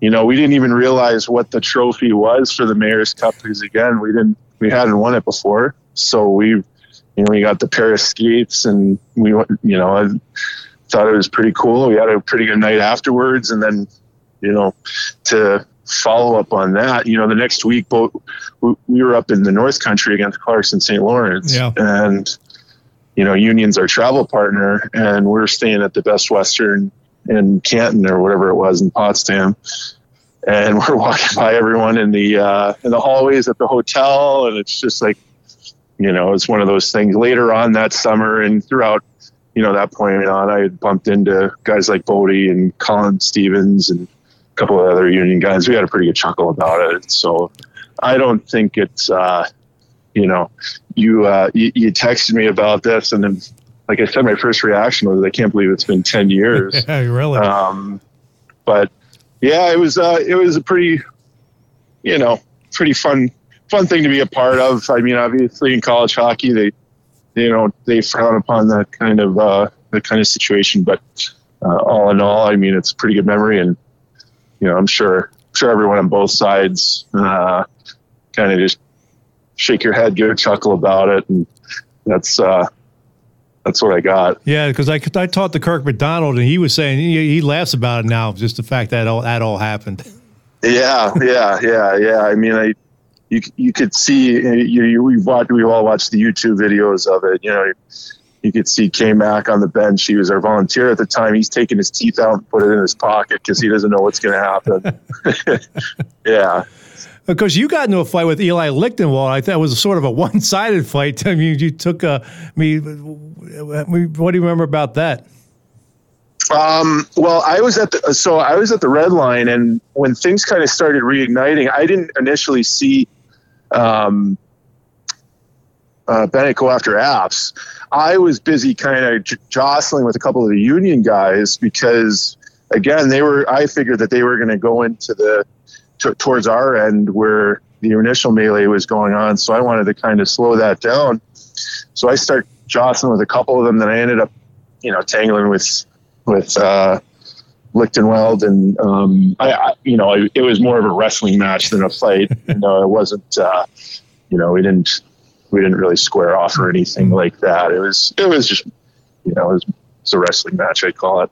you know we didn't even realize what the trophy was for the Mayor's Cup because again we didn't we hadn't won it before, so we you know we got the pair of skates and we went, you know I thought it was pretty cool. We had a pretty good night afterwards, and then you know to follow up on that, you know, the next week, both we were up in the North Country against Clarkson St. Lawrence, yeah. and you know, Union's our travel partner, and we're staying at the Best Western in Canton or whatever it was in Potsdam, and we're walking by everyone in the uh, in the hallways at the hotel, and it's just like, you know, it's one of those things. Later on that summer and throughout. You know, that point on, I had bumped into guys like Bodie and Colin Stevens and couple of other union guys. We had a pretty good chuckle about it. So I don't think it's, uh, you know, you, uh, you, you texted me about this, and then, like I said, my first reaction was, I can't believe it's been ten years. yeah, really. Um, but yeah, it was uh, it was a pretty, you know, pretty fun fun thing to be a part of. I mean, obviously in college hockey, they, you know, they frown upon that kind of uh, that kind of situation, but uh, all in all, I mean, it's a pretty good memory and you know, I'm sure sure everyone on both sides uh, kind of just shake your head, give a chuckle about it, and that's uh, that's what I got. Yeah, because I, I talked to Kirk MacDonald, and he was saying he, he laughs about it now, just the fact that all, that all happened. Yeah, yeah, yeah, yeah. I mean, I you you could see you, you we watched we all watched the YouTube videos of it. You know, you could see K Mac on the bench. He was our volunteer at the time. He's taking his teeth out and put it in his pocket because he doesn't know what's going to happen. yeah. Because you got into a fight with Eli Lichtenwald. I thought it was sort of a one-sided fight. I mean, you took a. I mean, what do you remember about that? Um, well, I was at the so I was at the red line, and when things kind of started reigniting, I didn't initially see um, uh, Bennett go after Apps. I was busy kind of j- jostling with a couple of the union guys because, again, they were. I figured that they were going to go into the t- towards our end where the initial melee was going on. So I wanted to kind of slow that down. So I start jostling with a couple of them. Then I ended up, you know, tangling with with uh, Lichtenwald, and um, I, I, you know, it, it, was more of a wrestling match than a fight. you know, it wasn't. Uh, you know, we didn't we didn't really square off or anything like that. It was it was just you know it was, it was a wrestling match I call it.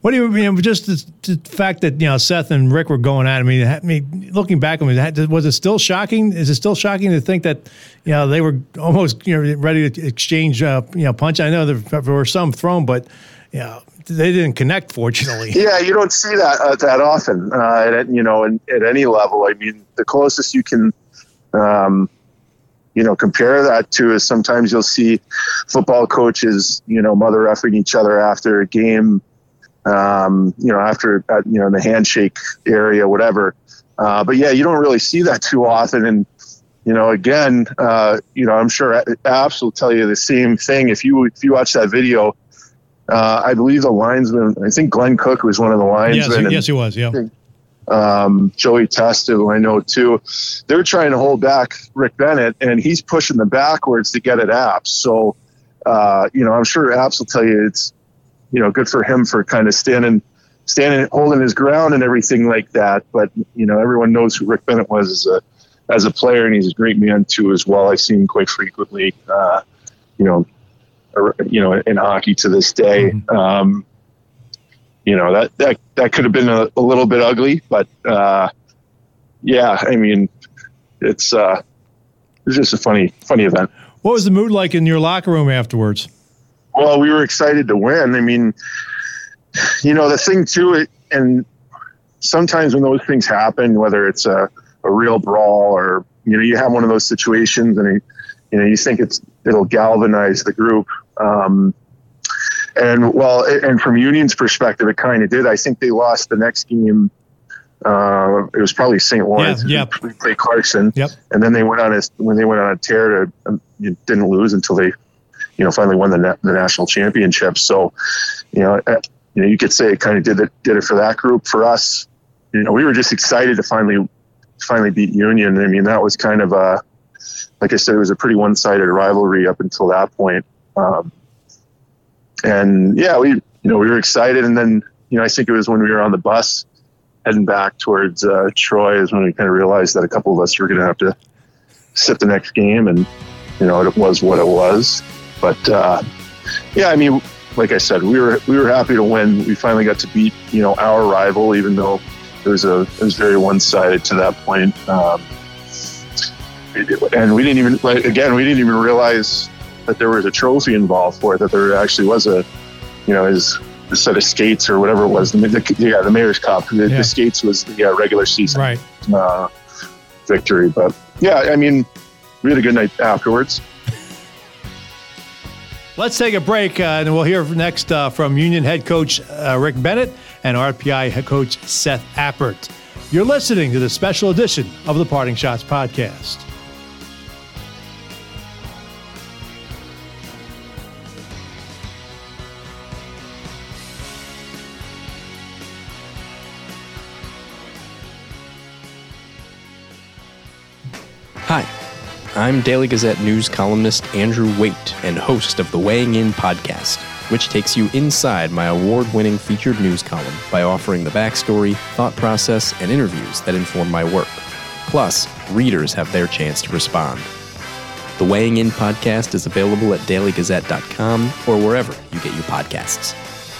What do you mean? Just the, the, fact that you know Seth and Rick were going at. I mean, I mean, looking back, I mean, was it still shocking? Is it still shocking to think that you know they were almost you know ready to exchange uh, you know punch? I know there, were some thrown, but you know they didn't connect. Fortunately, yeah, you don't see that uh, that often. Uh, at, you know, in, at any level. I mean, the closest you can. Um, you know, compare that to is sometimes you'll see football coaches, you know, mother effing each other after a game, um, you know, after, uh, you know, in the handshake area, whatever. Uh, but yeah, you don't really see that too often. And, you know, again, uh, you know, I'm sure Apps will tell you the same thing. If you, if you watch that video, uh, I believe the linesman, I think Glenn Cook was one of the linesmen. Yes, yes he was. Yeah um, Joey Testa, who I know too, they're trying to hold back Rick Bennett, and he's pushing them backwards to get at Apps. So, uh, you know, I'm sure Apps will tell you it's, you know, good for him for kind of standing, standing, holding his ground and everything like that. But you know, everyone knows who Rick Bennett was as a as a player, and he's a great man too as well. I see him quite frequently. Uh, you know, you know, in hockey to this day. Mm-hmm. Um, you know that that that could have been a, a little bit ugly, but uh, yeah, I mean, it's uh, it's just a funny funny event. What was the mood like in your locker room afterwards? Well, we were excited to win. I mean, you know, the thing too, it, and sometimes when those things happen, whether it's a, a real brawl or you know you have one of those situations and you know you think it's it'll galvanize the group. Um, and well, and from Union's perspective, it kind of did. I think they lost the next game. Uh, it was probably St. Lawrence. Yeah, yep. We played Clarkson. Yep. And then they went on a when they went on a tear to um, you didn't lose until they, you know, finally won the na- the national championship. So, you know, uh, you know, you could say it kind of did it did it for that group. For us, you know, we were just excited to finally finally beat Union. I mean, that was kind of a like I said, it was a pretty one sided rivalry up until that point. Um, and yeah, we you know we were excited, and then you know I think it was when we were on the bus heading back towards uh, Troy is when we kind of realized that a couple of us were going to have to sit the next game, and you know it was what it was. But uh, yeah, I mean, like I said, we were we were happy to win. We finally got to beat you know our rival, even though it was a it was very one sided to that point. Um, and we didn't even like again we didn't even realize that there was a trophy involved for it that there actually was a you know his a set of skates or whatever it was the, the yeah the mayor's cup the, Yeah. the skates was the uh, regular season Right. uh, victory but yeah i mean we had a good night afterwards Let's take a break, uh, and we'll hear next uh, from Union head coach uh, Rick Bennett and RPI head coach Seth Appert. You're listening to the special edition of the Parting Schotts podcast. Hi, I'm Daily Gazette news columnist Andrew Waite and host of the Weighing In podcast, which takes you inside my award winning featured news column by offering the backstory, thought process, and interviews that inform my work. Plus, readers have their chance to respond. The Weighing In podcast is available at dailygazette.com or wherever you get your podcasts.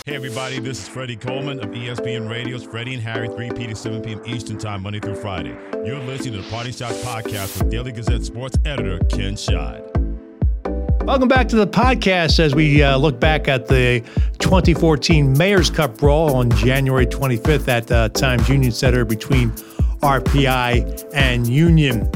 Hey everybody, this is Freddie Coleman of ESPN Radio's Freddie and Harry, 3 p to 7 p.m. Eastern Time, Monday through Friday. You're listening to the Parting Schotts podcast with Daily Gazette sports editor Ken Schott. Welcome back to the podcast as we uh, look back at the 2014 Mayor's Cup Brawl on January 25th at uh, Times Union Center between RPI and Union.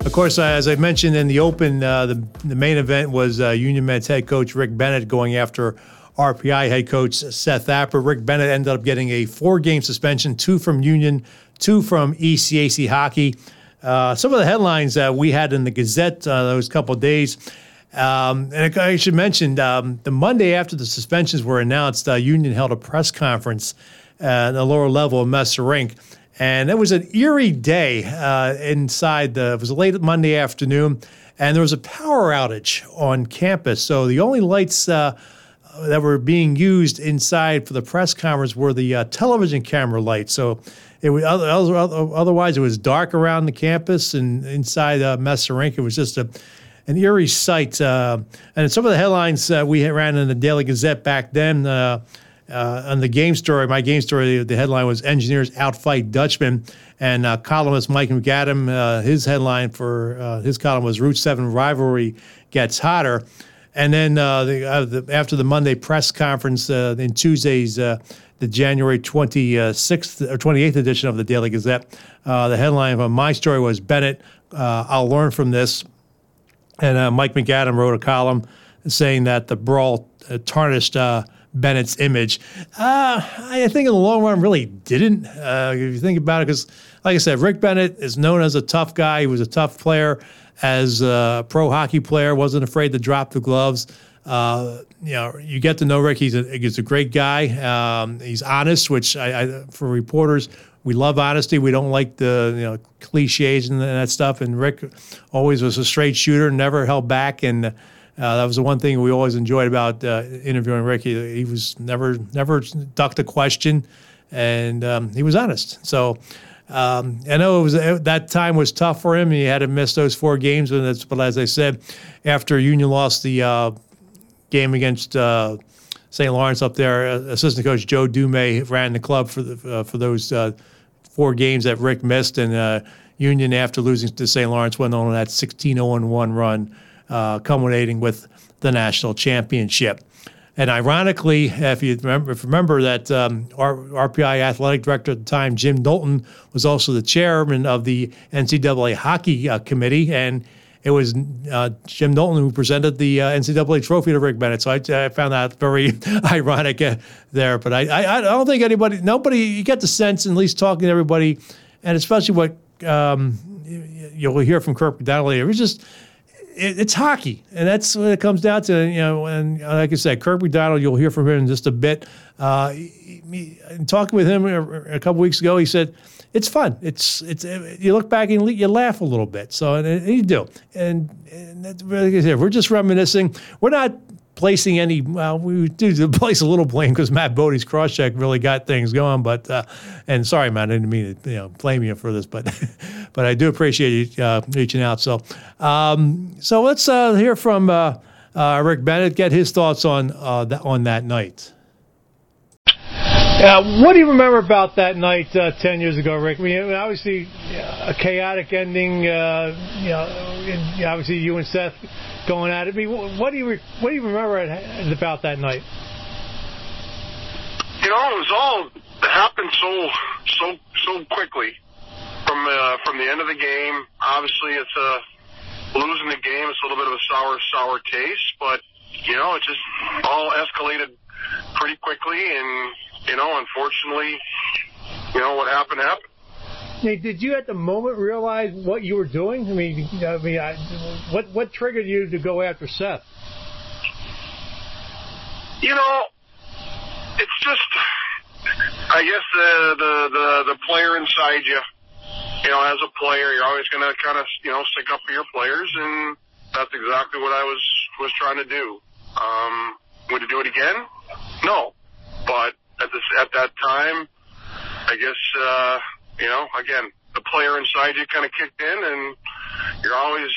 Of course, uh, as I mentioned in the open, uh, the, the main event was uh, Union Men's head coach Rick Bennett going after RPI head coach Seth Appert. Rick Bennett ended up getting a four game suspension, two from Union, two from ECAC hockey. Uh, some of the headlines that we had in the Gazette uh, those couple days. Um, and I should mention um, the Monday after the suspensions were announced, uh, Union held a press conference at the lower level of Messa Rink. And it was an eerie day uh, inside the, it was a late Monday afternoon, and there was a power outage on campus. So the only lights uh, that were being used inside for the press conference were the uh, television camera lights. So it was other, other- otherwise it was dark around the campus and inside uh, Messa Rink. It was just a an eerie sight. Uh, and some of the headlines uh, we ran in the Daily Gazette back then. Uh, uh, on the game story, my game story, the headline was "Engineers Outfight Dutchmen." and uh, columnist Mike McAdam, his headline for his column was "Route Seven Rivalry Gets Hotter." And then uh, the, uh, the, after the Monday press conference uh, in Tuesday's uh, the January 26th or 28th edition of the Daily Gazette, uh, the headline of my story was Bennett, uh, I'll learn from this. And Mike McAdam wrote a column saying that the brawl tarnished Bennett's image. I think in the long run, really didn't. If you think about it, because like I said, Rick Bennett is known as a tough guy. He was a tough player as a pro hockey player. wasn't afraid to drop the gloves. Uh, you know, you get to know Rick. He's a he's a great guy. Um, he's honest, which I, I for reporters we love honesty. We don't like the you know cliches and that stuff. And Rick always was a straight shooter, never held back, and uh, that was the one thing we always enjoyed about uh, interviewing Rick. He, he was never never ducked a question, and um, he was honest. So. Um, I know it was that time was tough for him. He had to miss those four games, but as I said, after Union lost the uh, game against uh, St. Lawrence up there. Uh, assistant coach Joe Dumais ran the club for the uh, for those uh, four games that Rick missed, and uh, Union after losing to St. Lawrence went on that 16-0-1 run, culminating with the national championship. And ironically, if you remember, if you remember that um, RPI athletic director at the time, Jim Knowlton, was also the chairman of the NCAA hockey uh, committee, and it was uh, Jim Knowlton who presented the uh, NCAA trophy to Rick Bennett. So I, I found that very ironic uh, there. But I, I, I, don't think anybody, nobody, you get the sense, at least talking to everybody, and especially what um, you'll hear from Kirk MacDonald, it was just it, it's hockey, and that's what it comes down to. You know, and like I said, Kirk MacDonald, you'll hear from him in just a bit. Uh, he, talking with him a, a couple weeks ago, he said it's fun. It's it's you look back and you laugh a little bit. So and, and you do, and, and like I said, we're just reminiscing. We're not placing any. Well, we do place a little blame because Mat Bodie's cross check really got things going. But uh, and sorry, Mat, I didn't mean to you know blame you for this, but but I do appreciate you uh, reaching out. So um, so let's uh, hear from uh, uh, Rick Bennett. Get his thoughts on uh, that on that night. Yeah, what do you remember about that night uh, ten years ago, Rick? I mean, obviously a chaotic ending. Uh, you know, obviously you and Seth going at it. I mean, what do you what do you remember about that night? You know, it was all happened so so so quickly from uh, from the end of the game. Obviously, it's a losing the game. It's a little bit of a sour sour taste, but you know, it just all escalated pretty quickly, and you know, unfortunately, you know what happened happened. Hey, did you at the moment realize what you were doing? I mean, I mean, I, what what triggered you to go after Seth? You know, it's just, I guess the the the, the player inside you. You know, as a player, you're always going to kind of you know stick up for your players, and that's exactly what I was was trying to do. Um, would you do it again? No, but at this at that time, I guess. uh you know, again, the player inside you kind of kicked in, and you're always,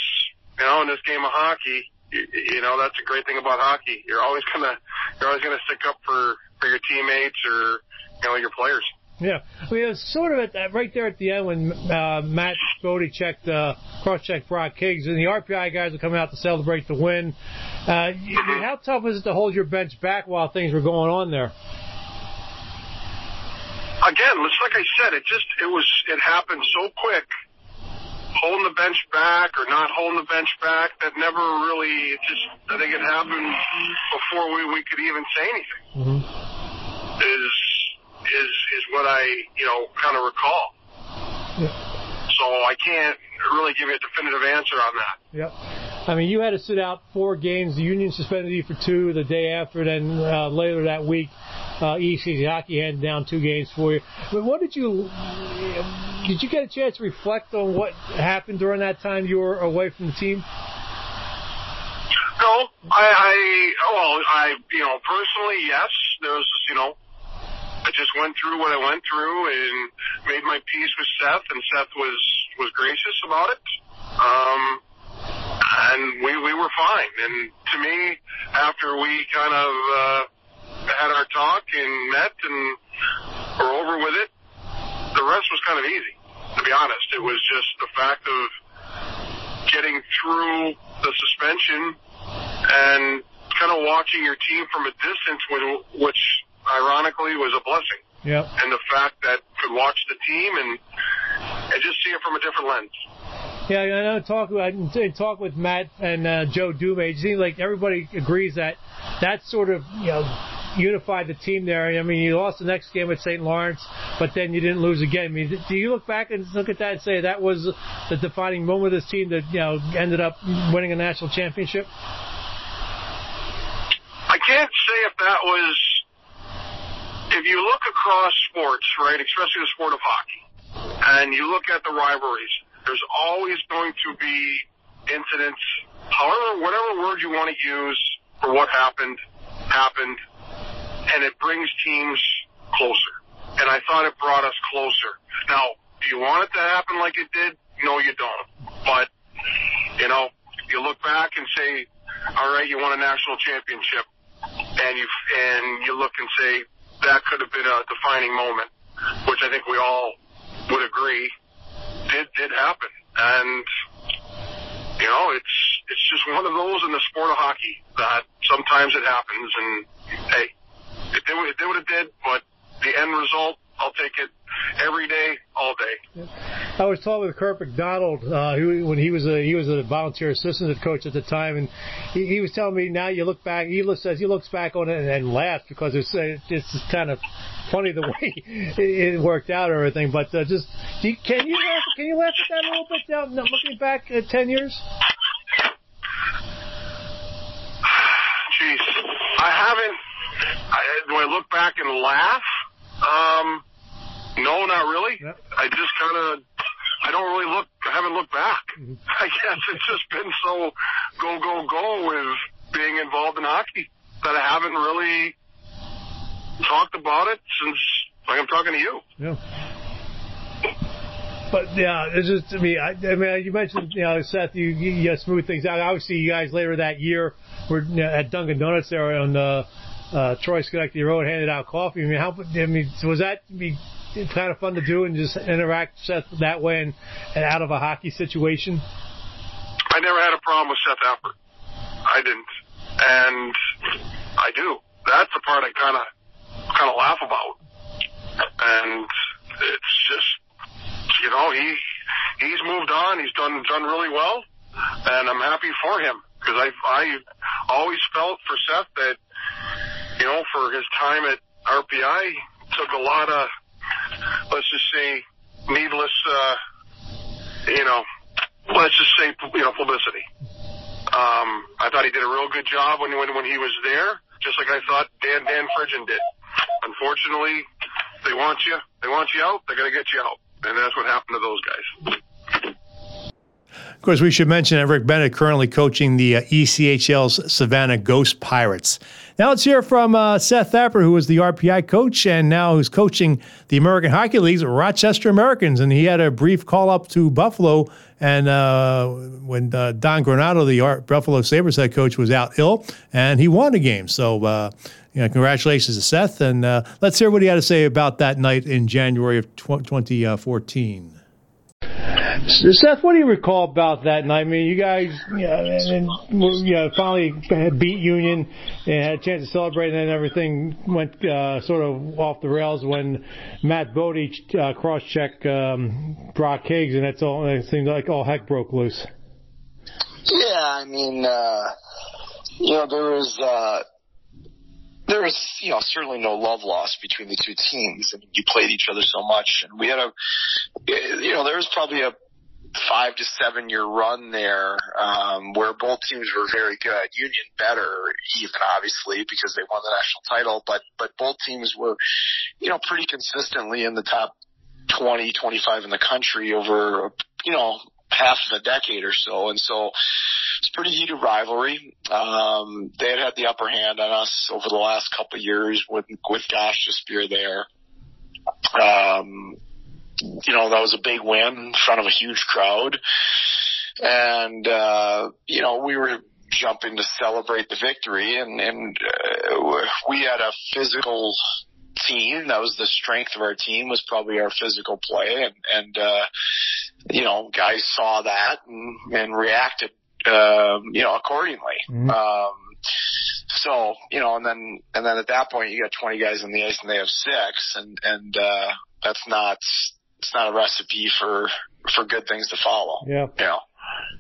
you know, in this game of hockey, you, you know, that's a great thing about hockey. You're always gonna, you're always gonna stick up for for your teammates or you know your players. Yeah, I mean, it's sort of at that, right there at the end when uh, Mat Bodie checked, uh, cross-checked Brock Higgs, and the RPI guys were coming out to celebrate the win. Uh, I mean, how tough was it to hold your bench back while things were going on there? again, it's like I said, it just it was it happened so quick. Holding the bench back or not holding the bench back, that never really. It just I think it happened before we we could even say anything. Mm-hmm. Is is is what I you know kind of recall. Yeah. So I can't really give you a definitive answer on that. Yep. I mean, you had to sit out four games. The union suspended you for two the day after, then uh, later that week uh, ECAC Hockey handed down two games for you. But what did you did you get a chance to reflect on what happened during that time you were away from the team? No, I, I well, I you know personally, yes. There was just, you know, I just went through what I went through and made my peace with Seth, and Seth was was gracious about it. Um, and we we were fine. And to me, after we kind of uh, had our talk and met and were over with it. The rest was kind of easy, to be honest. It was just the fact of getting through the suspension and kind of watching your team from a distance, which ironically was a blessing. Yep. And the fact that could watch the team and and just see it from a different lens. Yeah, I know. Talk I talk with Mat and uh, Joe Dumais. It seems like everybody agrees that that sort of you know unified the team there. I mean, you lost the next game at St. Lawrence, but then you didn't lose again. I mean, do you look back and look at that and say that was the defining moment of this team that you know ended up winning a national championship? I can't say if that was. If you look across sports, right, especially the sport of hockey, and you look at the rivalries, there's always going to be incidents, however, whatever word you want to use for what happened, happened and it brings teams closer. And I thought it brought us closer. Now, do you want it to happen like it did? No, you don't. But, you know, you look back and say, all right, you won a national championship, and you and you look and say that could have been a defining moment, which I think we all would agree did did happen, and you know it's it's just one of those in the sport of hockey that sometimes it happens, and hey, it did, it did what it did, but the end result, I'll take it every day, all day. I was talking with Kirk MacDonald uh, who, when he was a he was a volunteer assistant coach at the time, and he, he was telling me now you look back. He says he looks back on it and, and laughs because it's uh, it's kind of funny the way it, it worked out or everything. But uh, just you, can you laugh, can you laugh at that a little bit down looking back at ten years? Jeez, I haven't. I, do I look back and laugh? Um, no, not really. Yep. I just kind of, I don't really look, I haven't looked back. Mm-hmm. I guess it's just been so go, go, go with being involved in hockey that I haven't really talked about it since, like I'm talking to you. Yeah. But yeah, it's just to me. I, I mean, you mentioned you know Seth, you, you, you smooth things out. Obviously, you guys later that year were you know, at Dunkin' Donuts there on the uh, Troy Schenectady Road, handed out coffee. I mean, how? I mean, was that be kind of fun to do and just interact Seth that way and, and out of a hockey situation? I never had a problem with Seth Appert. I didn't, and I do. That's the part I kind of kind of laugh about, and it's just you know he he's moved on. He's done done really well, and I'm happy for him because I I always felt for Seth that you know for his time at RPI took a lot of let's just say, needless, uh, you know, let's just say, you know, publicity. Um, I thought he did a real good job when, when, when he was there, just like I thought Dan, Dan Fridgen did. Unfortunately, they want you, they want you out, they're going to get you out. And that's what happened to those guys. Of course, we should mention that Rick Bennett currently coaching the uh, ECHL's Savannah Ghost Pirates. Now let's hear from uh, Seth Appert, who was the RPI coach and now who's coaching the American Hockey League's Rochester Americans. And he had a brief call up to Buffalo, and uh, when uh, Don Granato, the R- Buffalo Sabres head coach, was out ill, and he won the game. So, uh, you know, congratulations to Seth, and uh, let's hear what he had to say about that night in January of tw- 2014. Seth, what do you recall about that night? I mean, you guys, you know, and, and you know, finally beat Union and had a chance to celebrate, and then everything went uh, sort of off the rails when Mat Bodie uh, cross-checked um, Brock Higgs, and that's all. It seemed like all heck broke loose. Yeah, I mean, uh, you know, there was. Uh, there was, you know, certainly no love lost between the two teams. I mean, you played each other so much, and we had a, you know, there was probably a five to seven year run there um, where both teams were very good. Union better, even obviously because they won the national title, but but both teams were, you know, pretty consistently in the top 20, 25 in the country over you know half of a decade or so, and so it's pretty heated rivalry. Um, they had had the upper hand on us over the last couple of years with with Gostisbehere there. Um, you know, that was a big win in front of a huge crowd. And, uh, you know, we were jumping to celebrate the victory and, and, uh, we had a physical team. That was the strength of our team was probably our physical play. And, and, uh, you know, guys saw that and, and reacted, um, you know, accordingly. Mm-hmm. Um, so, you know, and then, and then at that point you got 20 guys on the ice and they have six and, and, uh, that's not, it's not a recipe for for good things to follow. Yeah. You know.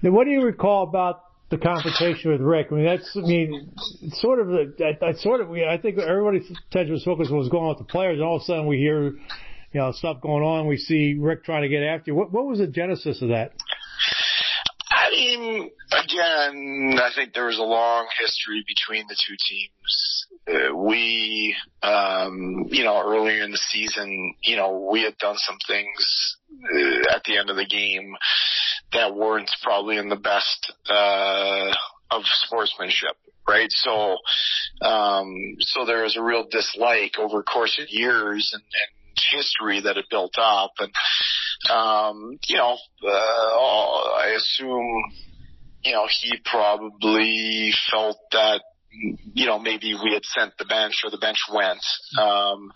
Now, what do you recall about the confrontation with Rick? I mean, that's I mean, sort of the I, I sort of we I think everybody's attention was focused on what was going on with the players, and all of a sudden we hear you know stuff going on. We see Rick trying to get after you. What what was the genesis of that? I mean, again, I think there was a long history between the two teams. Uh, we, um, you know, earlier in the season, you know, we had done some things uh, at the end of the game that weren't probably in the best uh, of sportsmanship, right? So, um, so there was a real dislike over course of years and, and history that had built up, and um, you know, uh, I assume you know, he probably felt that, you know, maybe we had sent the bench or the bench went. Um,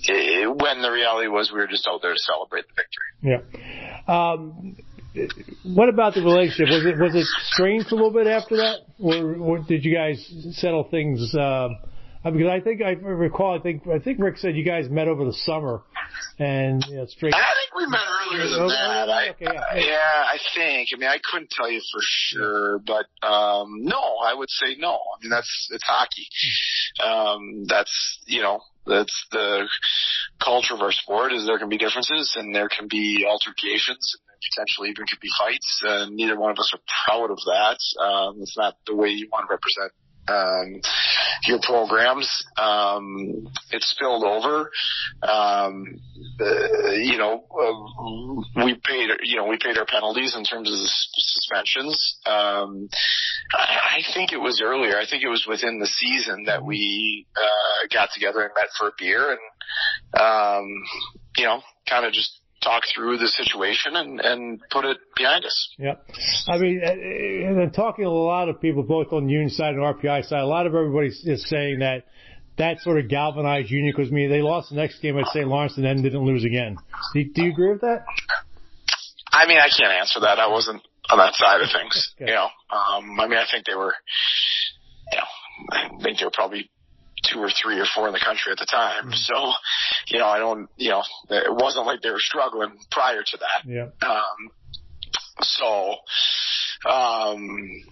it, when the reality was we were just out there to celebrate the victory. Yeah. Um, what about the relationship? Was it was it strained a little bit after that, or, or did you guys settle things? Uh, because I think I recall, I think I think Rick said you guys met over the summer, and you know, straight. I think we met earlier than that. I, okay, yeah. yeah, I think. I mean, I couldn't tell you for sure, but um, no, I would say no. I mean, that's it's hockey. Um, that's you know that's the culture of our sport. Is there can be differences and there can be altercations and potentially even could be fights. Uh, neither one of us are proud of that. Um, it's not the way you want to represent um, your programs. Um, it spilled over. Um, uh, you know, uh, we paid, you know, we paid our penalties in terms of the suspensions. Um, I, I think it was earlier. I think it was within the season that we, uh, got together and met for a beer and, um, you know, kind of just talk through the situation and, and put it behind us. Yeah. I mean, and then talking to a lot of people, both on the union side and RPI side, a lot of everybody is saying that that sort of galvanized union because I mean, they lost the next game at St. Lawrence and then didn't lose again. Do, do you agree with that? I mean, I can't answer that. I wasn't on that side of things. Okay. You know, um, I mean, I think they were, you know, I think they were probably two or three or four in the country at the time. Mm-hmm. So, you know, I don't, you know, it wasn't like they were struggling prior to that. Yeah. Um, so, um,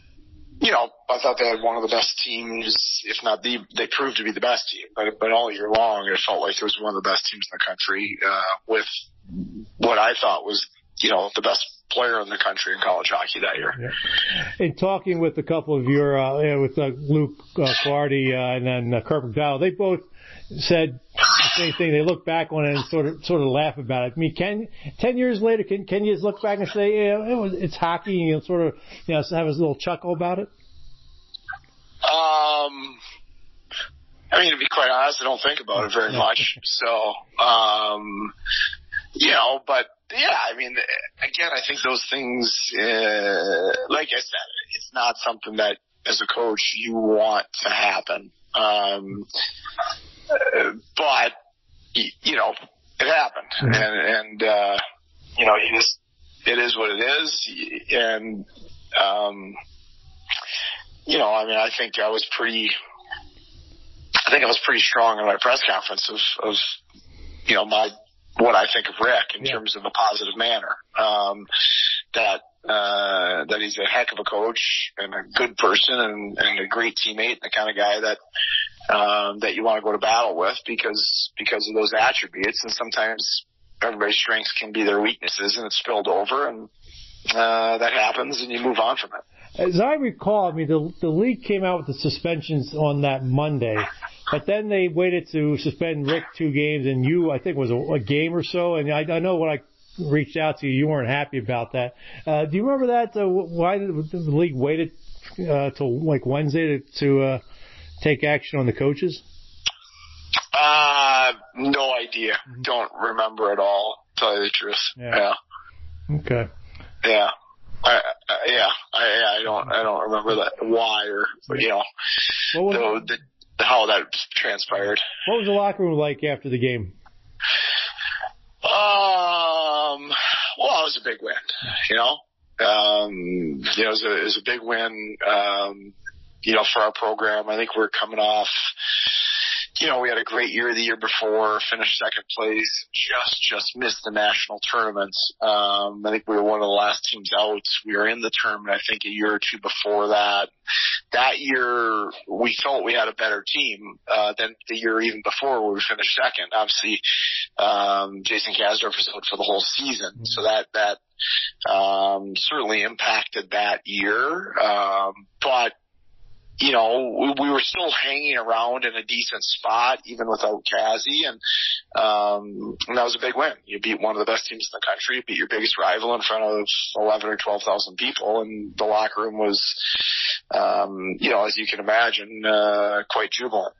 you know, I thought they had one of the best teams, if not the, they proved to be the best team, but, but all year long, it felt like it was one of the best teams in the country, uh, with what I thought was, you know, the best player in the country in college hockey that year. Yeah. In talking with a couple of your, uh, with uh, Luke uh, Curadi uh, and then uh, Kirk MacDonald, they both said the same thing. They look back on it and sort of sort of laugh about it. I mean, can ten years later, can can you just look back and say, yeah, it was it's hockey, and you know, sort of you know have a little chuckle about it? Um. I mean, to be quite honest, I don't think about it very much. So, um, you know, but yeah, I mean, again, I think those things, uh, like I said, it's not something that as a coach you want to happen. Um, but you know, it happened, mm-hmm. and and uh, you know, you just it is what it is, and um, you know, I mean, I think I was pretty. I think I was pretty strong in my press conference of, of you know, my what I think of Rick in yeah. terms of a positive manner. Um, that uh, that he's a heck of a coach and a good person and, and a great teammate, the kind of guy that um, that you want to go to battle with because because of those attributes. And sometimes everybody's strengths can be their weaknesses, and it's spilled over, and uh, that happens, and you move on from it. As I recall, I mean, the, the league came out with the suspensions on that Monday, but then they waited to suspend Rick two games, and you, I think, was a, a game or so. And I, I know when I reached out to you, you weren't happy about that. Uh, do you remember that? Uh, why did the league waited uh, till like Wednesday to, to uh, take action on the coaches? Uh, no idea. Mm-hmm. Don't remember at all. Tell you the truth. Yeah. yeah. Okay. Yeah. I, I, yeah, I, I don't, I don't remember that why or, you know, the, the, how that transpired. What was the locker room like after the game? Um, well, it was a big win, you know, um, you know, it was a, it was a big win, um, you know, for our program. I think we're coming off, you know, we had a great year the year before, finished second place, just, just missed the national tournament. Um, I think we were one of the last teams out. We were in the tournament, I think a year or two before that. That year, we felt we had a better team, uh, than the year even before where we finished second. Obviously, um, Jason Kasdorf was out for the whole season. Mm-hmm. So that, that, um, certainly impacted that year. Um, but, you know, we, were still hanging around in a decent spot even without Kazi, and um, and that was a big win. You beat one of the best teams in the country, beat your biggest rival in front of eleven or twelve thousand people, and the locker room was, um, you know, as you can imagine, uh, quite jubilant.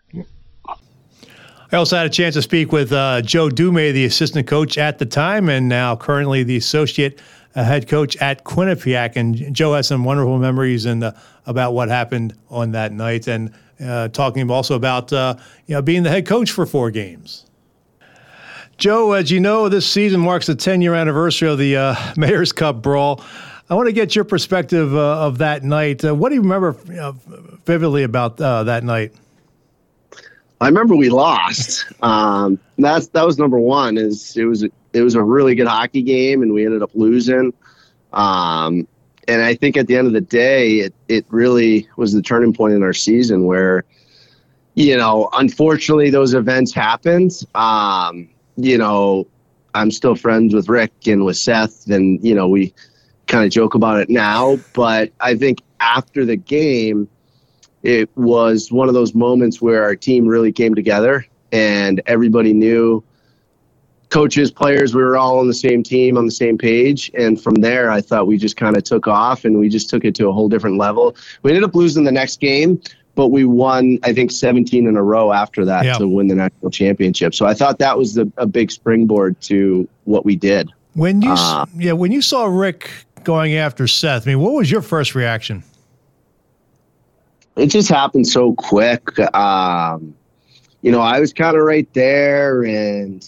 I also had a chance to speak with uh, Joe Dumais, the assistant coach at the time, and now currently the associate a head coach at Quinnipiac, and Joe has some wonderful memories and about what happened on that night, and uh, talking also about uh, you know being the head coach for four games. Joe, as you know, this season marks the 10 year anniversary of the uh, Mayor's Cup brawl. I want to get your perspective uh, of that night. Uh, what do you remember vividly about uh, that night? I remember we lost. Um, that's that was number one. Is it was it was a really good hockey game, and we ended up losing. Um, and I think at the end of the day, it it really was the turning point in our season where, you know, unfortunately those events happened. Um, you know, I'm still friends with Rick and with Seth, and you know we kind of joke about it now. But I think after the game, it was one of those moments where our team really came together and everybody knew coaches, players, we were all on the same team, on the same page. And from there, I thought we just kind of took off and we just took it to a whole different level. We ended up losing the next game, but we won, I think, 17 in a row after that yeah. to win the national championship. So I thought that was the, a big springboard to what we did. When you, uh, yeah, when you saw Rick going after Seth, I mean, what was your first reaction? It just happened so quick. Um, you know, I was kind of right there, and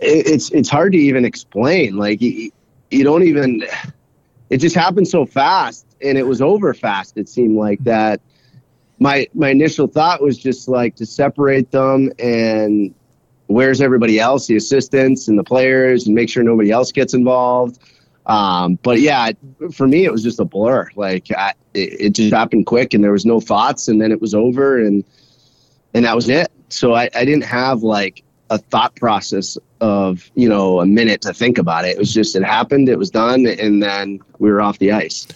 It's it's hard to even explain. Like you, you don't even. It just happened so fast, and it was over fast. It seemed like that. My my initial thought was just like to separate them and where's everybody else, the assistants and the players, and make sure nobody else gets involved. Um, but yeah, for me, it was just a blur. Like I, it, it, just happened quick, and there was no thoughts, and then it was over, and and that was it. So I, I didn't have like a thought process of you know a minute to think about it. It was just it happened, it was done, and then we were off the ice.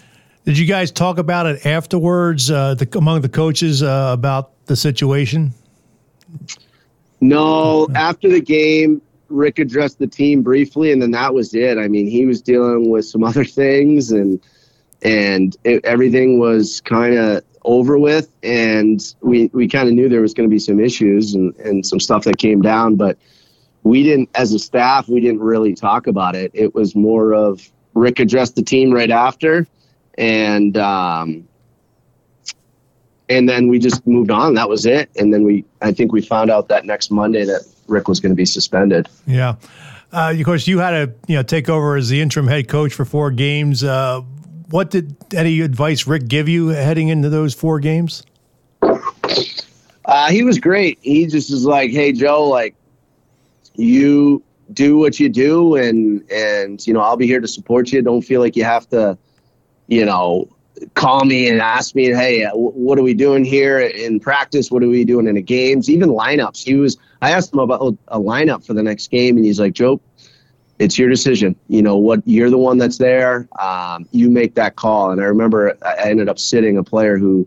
Did you guys talk about it afterwards uh, the, among the coaches uh, about the situation? No, after the game, Rick addressed the team briefly, and then that was it. I mean, he was dealing with some other things, and and it, everything was kind of over with. And we we kind of knew there was going to be some issues and and some stuff that came down, but we didn't, as a staff, we didn't really talk about it. It was more of Rick addressed the team right after, and um, and then we just moved on. That was it. And then we, I think we found out that next Monday that Rick was going to be suspended. Yeah. Uh, of course, you had to you know take over as the interim head coach for four games. Uh, what did any advice Rick give you heading into those four games? Uh, he was great. He just is like, "Hey, Joe, like you do what you do, and and you know I'll be here to support you. Don't feel like you have to, you know, call me and ask me, hey, what are we doing here in practice? What are we doing in the games? Even lineups. He was. I asked him about a lineup for the next game, and he's like, Joe, it's your decision. You know what? You're the one that's there. Um, you make that call. And I remember I ended up sitting a player who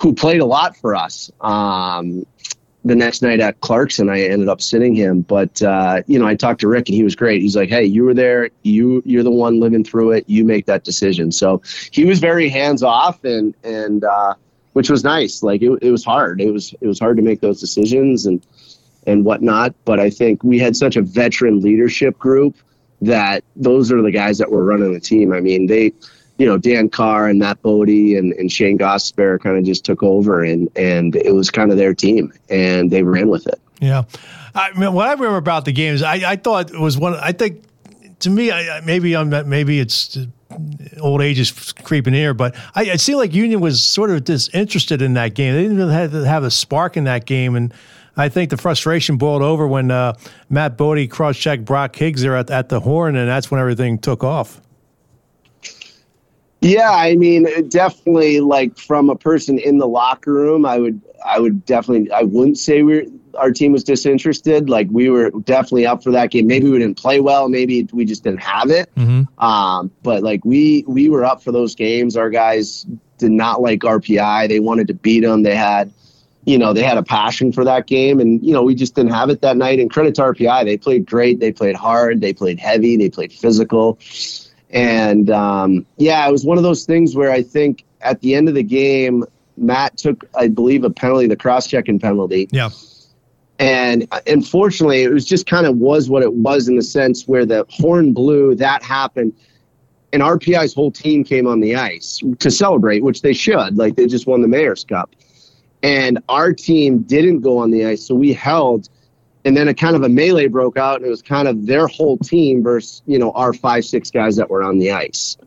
who played a lot for us. Um, the next night at Clarkson, I ended up sitting him. But uh, you know, I talked to Rick, and he was great. He's like, "Hey, you were there. You you're the one living through it. You make that decision." So he was very hands off, and and uh, which was nice. Like it, it was hard. It was it was hard to make those decisions and and whatnot. But I think we had such a veteran leadership group that those are the guys that were running the team. I mean, they you know, Dan Carr and Mat Bodie and, and Shayne Gostisbehere kind of just took over and, and it was kind of their team and they ran with it. Yeah. I mean, what I remember about the games, I, I thought it was one, I think to me, I, maybe I'm maybe it's old age is creeping here, but I, it seemed like Union was sort of disinterested in that game. They didn't really have, have a spark in that game. And I think the frustration boiled over when uh, Mat Bodie cross checked Brock Higgs there at, at the horn, and that's when everything took off. Yeah, I mean, definitely. Like from a person in the locker room, I would, I would definitely, I wouldn't say we our team was disinterested. Like we were definitely up for that game. Maybe we didn't play well. Maybe we just didn't have it. Mm-hmm. Um, but like we, we were up for those games. Our guys did not like RPI. They wanted to beat them. They had, you know, they had a passion for that game, and you know, we just didn't have it that night. And credit to RPI, they played great. They played hard. They played heavy. They played physical. And um, yeah, it was one of those things where I think at the end of the game, Mat took, I believe, a penalty, the cross checking penalty. Yeah. And uh, unfortunately, it was just kind of was what it was in the sense where the horn blew, that happened, and RPI's whole team came on the ice to celebrate, which they should. Like they just won the Mayor's Cup. And our team didn't go on the ice, so we held. And then a kind of a melee broke out, and it was kind of their whole team versus you know our five six guys that were on the ice.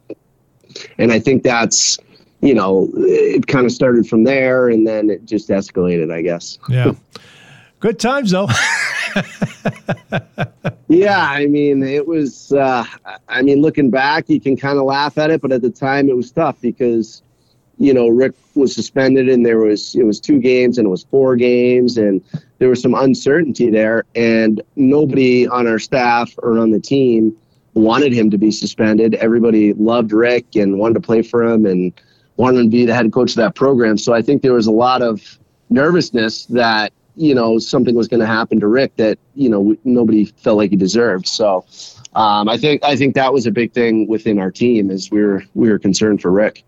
And I think that's you know it kind of started from there, and then it just escalated, I guess. Yeah. Good times though. yeah, I mean, it was. Uh, I mean, looking back, you can kind of laugh at it, but at the time, it was tough because, you know, Rick was suspended, and there was it was two games, and it was four games, and there was some uncertainty there, and nobody on our staff or on the team wanted him to be suspended. Everybody loved Rick and wanted to play for him, and wanted him to be the head coach of that program. So I think there was a lot of nervousness that you know something was going to happen to Rick that you know nobody felt like he deserved. So um, I think I think that was a big thing within our team is we were we were concerned for Rick.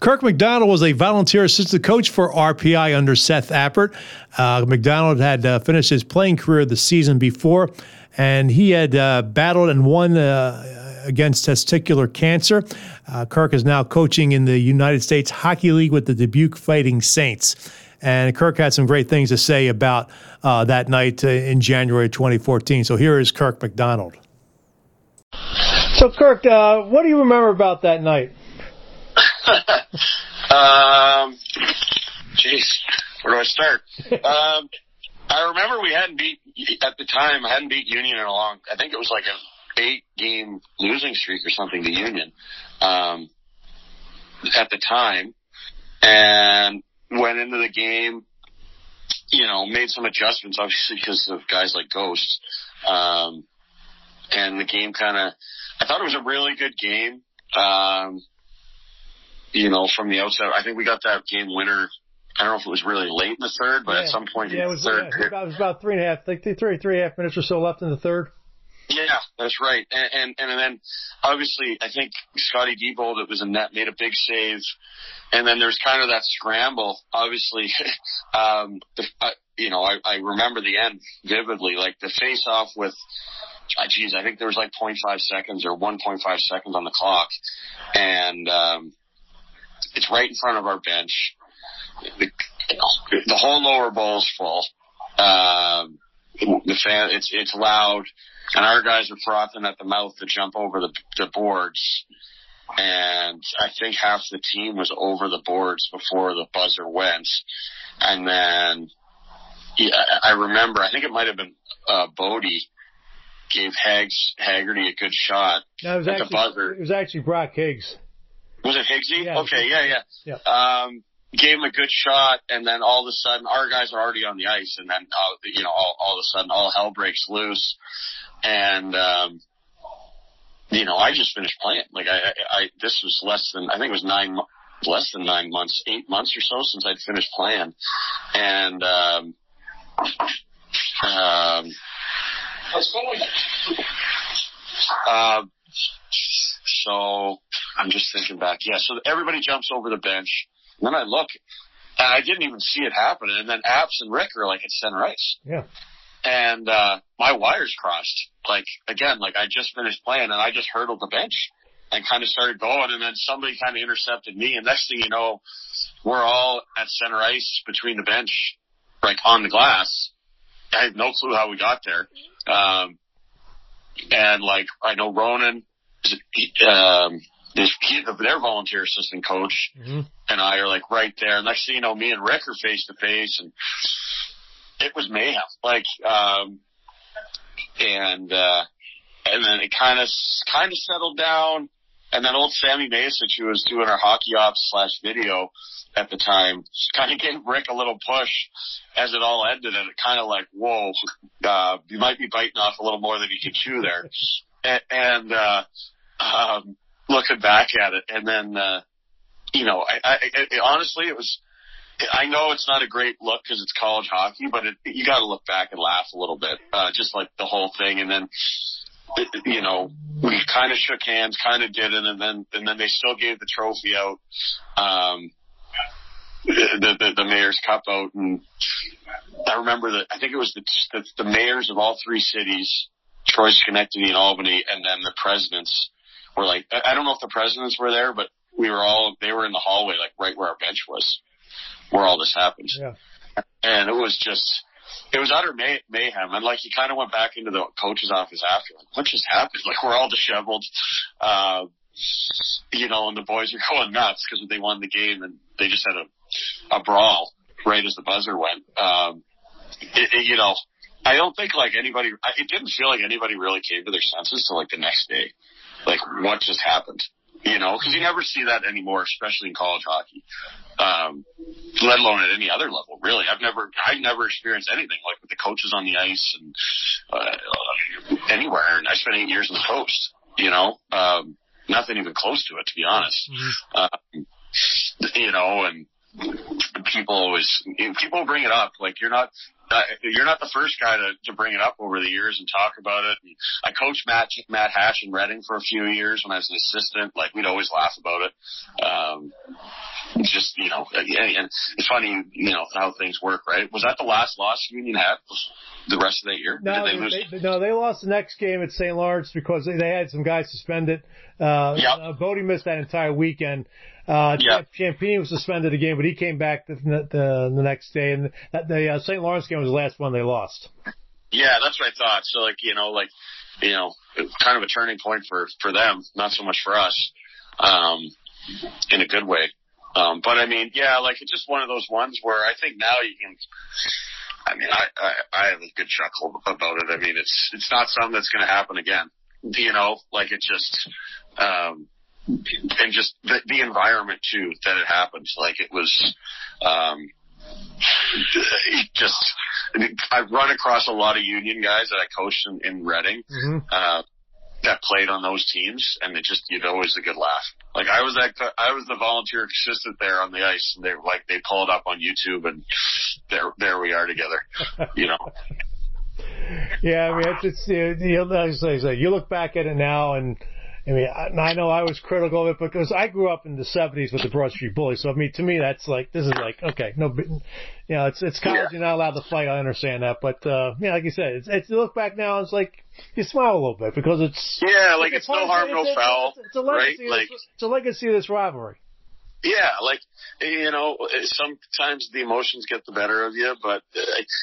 Kirk MacDonald was a volunteer assistant coach for RPI under Seth Appert. Uh, MacDonald had uh, finished his playing career the season before, and he had uh, battled and won uh, against testicular cancer. Uh, Kirk is now coaching in the United States Hockey League with the Dubuque Fighting Saints. And Kirk had some great things to say about uh, that night in January 2014. So here is Kirk MacDonald. So, Kirk, what do you remember about that night? um, jeez, where do I start? um, I remember we hadn't beat at the time. I hadn't beat Union in a long. I think it was like a eight game losing streak or something to Union um, at the time, and went into the game. You know, made some adjustments obviously because of guys like Ghost, um, and the game kind of. I thought it was a really good game. Um, you know, from the outset. I think we got that game winner. I don't know if it was really late in the third, but yeah. at some point yeah, in it was, the third yeah, it was about three and a half, like three, three and a half minutes or so left in the third. Yeah, that's right. And and, and then obviously I think Scotty Diebold that was in net made a big save, and then there's kind of that scramble. Obviously, um, the, uh, you know I, I remember the end vividly, like the face off with. Geez, I think there was like 0.5 seconds or 1.5 seconds on the clock, and um, it's right in front of our bench. The, the whole lower bowl is full. Um, the fan, it's it's loud, and our guys are frothing at the mouth to jump over the the boards. And I think half the team was over the boards before the buzzer went. And then yeah, I remember, I think it might have been uh, Bodie gave Hags Haggerty a good shot no, it was at actually, the buzzer. It was actually Brock Higgs. Was it Higgsy? Yeah, okay, yeah, yeah. Yeah. Um, gave him a good shot, and then all of a sudden, our guys are already on the ice, and then uh, you know, all, all of a sudden, all hell breaks loose, and um, you know, I just finished playing. Like I, I, I this was less than I think it was nine, mo- less than nine months, eight months or so since I'd finished playing, and um, um, um, so I'm just thinking back. Yeah, so everybody jumps over the bench. And then I look, and I didn't even see it happen. And then Apps and Rick are like at center ice. Yeah. And uh, my wires crossed. Like, again, like I just finished playing and I just hurdled the bench and kind of started going. And then somebody kind of intercepted me. And next thing you know, we're all at center ice between the bench, like on the glass. I have no clue how we got there. Um, and like, I know Ronan, um, this, he, their volunteer assistant coach Mm-hmm. and I are like right there. Next thing you know, me and Rick are face to face and it was mayhem. Like, um, and, uh, and then it kind of, kind of settled down. And then old Sammy Masich, who was doing our hockey ops slash video at the time, kind of gave Rick a little push as it all ended. And it kind of like, whoa, uh, you might be biting off a little more than you can chew there. and, and, uh, um, looking back at it. And then, uh, you know, I, I, it, honestly, it was, I know it's not a great look because it's college hockey, but it, you got to look back and laugh a little bit, uh, just like the whole thing. And then, you know, we kind of shook hands, kind of did it, and then and then they still gave the trophy out. Um, the, the the mayor's cup out, and I remember that I think it was the, the the mayors of all three cities, Troy, Schenectady, and Albany, and then the presidents were like I don't know if the presidents were there, but we were all they were in the hallway, like right where our bench was, where all this happened, Yeah. and it was just. It was utter may- mayhem, and like he kind of went back into the coach's office after, like, what just happened? Like we're all disheveled, uh, you know, and the boys are going nuts because they won the game, and they just had a a brawl right as the buzzer went. Um, it, it, you know, I don't think like anybody. It didn't feel like anybody really came to their senses till like the next day. Like what just happened? You know, because you never see that anymore, especially in college hockey. Um, let alone at any other level, really. I've never, I've never experienced anything like with the coaches on the ice and uh, anywhere. And I spent eight years on the coast. You know, um, nothing even close to it, to be honest. Um, you know, and people always people bring it up. Like you're not uh, you're not the first guy to, to bring it up over the years and talk about it. And I coached Matt Matt Hash in Reading for a few years when I was an assistant. Like we'd always laugh about it. Um, just you know, and and it's funny, you know, how things work, right? Was that the last loss Union had the rest of that year? No, they lose? they, no, they lost the next game at St. Lawrence because they, they had some guys suspended. Uh, Yep. uh, Bodie missed that entire weekend. Uh, Yep. Ciampini was suspended again, but he came back the, the, the next day, and that, the uh, St. Lawrence game was the last one they lost. Yeah, that's what I thought. So like, you know, like, you know, kind of a turning point for, for them, not so much for us, um, in a good way. Um, but I mean, yeah, like it's just one of those ones where I think now you can, I mean, I, I, I have a good chuckle about it. I mean, it's, it's not something that's going to happen again. You know, like it just, um, and just the, the environment too that it happened. Like it was, um, it just I've run across a lot of union guys that I coached in, in Reading uh, that played on those teams, and it just you know always a good laugh. Like I was that I was the volunteer assistant there on the ice, and they were like they pull it up on YouTube, and there there we are together. You know, Yeah, I mean, it's, it's you, I say, you look back at it now, and I mean, I, I know I was critical of it because I grew up in the '70s with the Broad Street Bullies. So I mean, to me, that's like this is like okay, no, you know, it's it's college. You're not allowed to fight. I understand that, but uh, yeah, like you said, it's, it's you look back now, it's like you smile a little bit because it's yeah, like a it's no harm, no foul, it's It's a legacy. right? Like it's a legacy of this rivalry. Yeah, like you know, sometimes the emotions get the better of you, but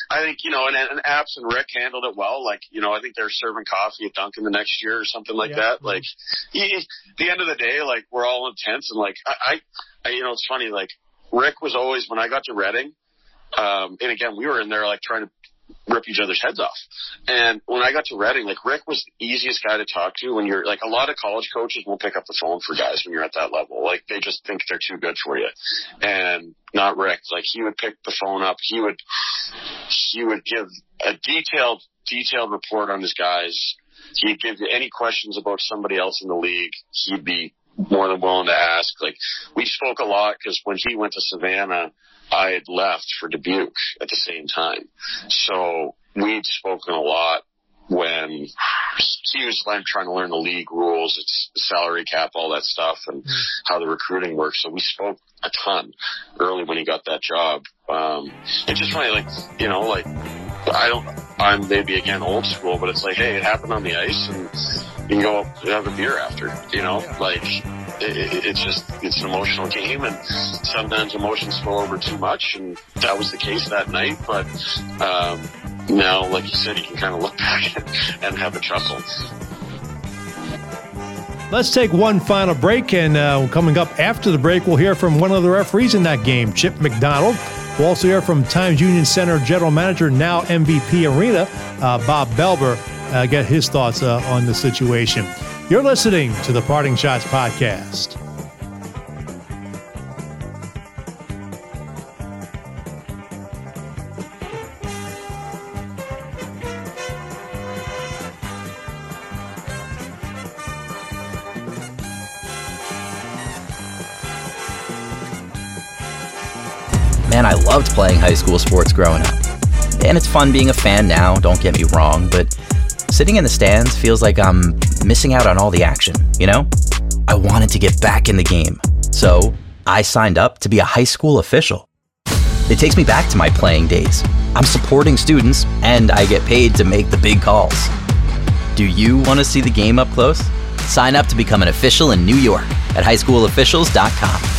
I think you know, and, and Apps and Rick handled it well. Like you know, I think they're serving coffee at Dunkin' the next year or something like Yeah. that. Like, he, the end of the day, like we're all intense and like I, I, I, you know, it's funny. Like Rick was always when I got to Reading, um, and again, we were in there like trying to rip each other's heads off. And when I got to Reading, like Rick was the easiest guy to talk to when you're like a lot of college coaches won't pick up the phone for guys when you're at that level. Like they just think they're too good for you. And not Rick. Like he would pick the phone up. He would he would give a detailed detailed report on his guys. He'd give you any questions about somebody else in the league. He'd be more than willing to ask. Like we spoke a lot because when he went to Savannah, I had left for Dubuque at the same time. So we'd spoken a lot when he was like trying to learn the league rules, its salary cap, all that stuff, and how the recruiting works. So we spoke a ton early when he got that job. Um, it's just funny, like you know, like I don't, I'm maybe again old school, but it's like, hey, it happened on the ice, and you can go up and have a beer after. You know, like it, it, it's just it's an emotional game, and sometimes emotions flow over too much, and that was the case that night. But um, now, like you said, you can kind of look back and have a chuckle. Let's take one final break, and uh, coming up after the break, we'll hear from one of the referees in that game, Chip McDonald. We'll also hear from Times Union Center General Manager, now MVP Arena, uh, Bob Belber, uh, get his thoughts uh, on the situation. You're listening to the Parting Schotts podcast. Loved playing high school sports growing up. And it's fun being a fan now, don't get me wrong, but sitting in the stands feels like I'm missing out on all the action, you know? I wanted to get back in the game. So I signed up to be a high school official. It takes me back to my playing days. I'm supporting students, and I get paid to make the big calls. Do you want to see the game up close? Sign up to become an official in New York at highschoolofficials.com.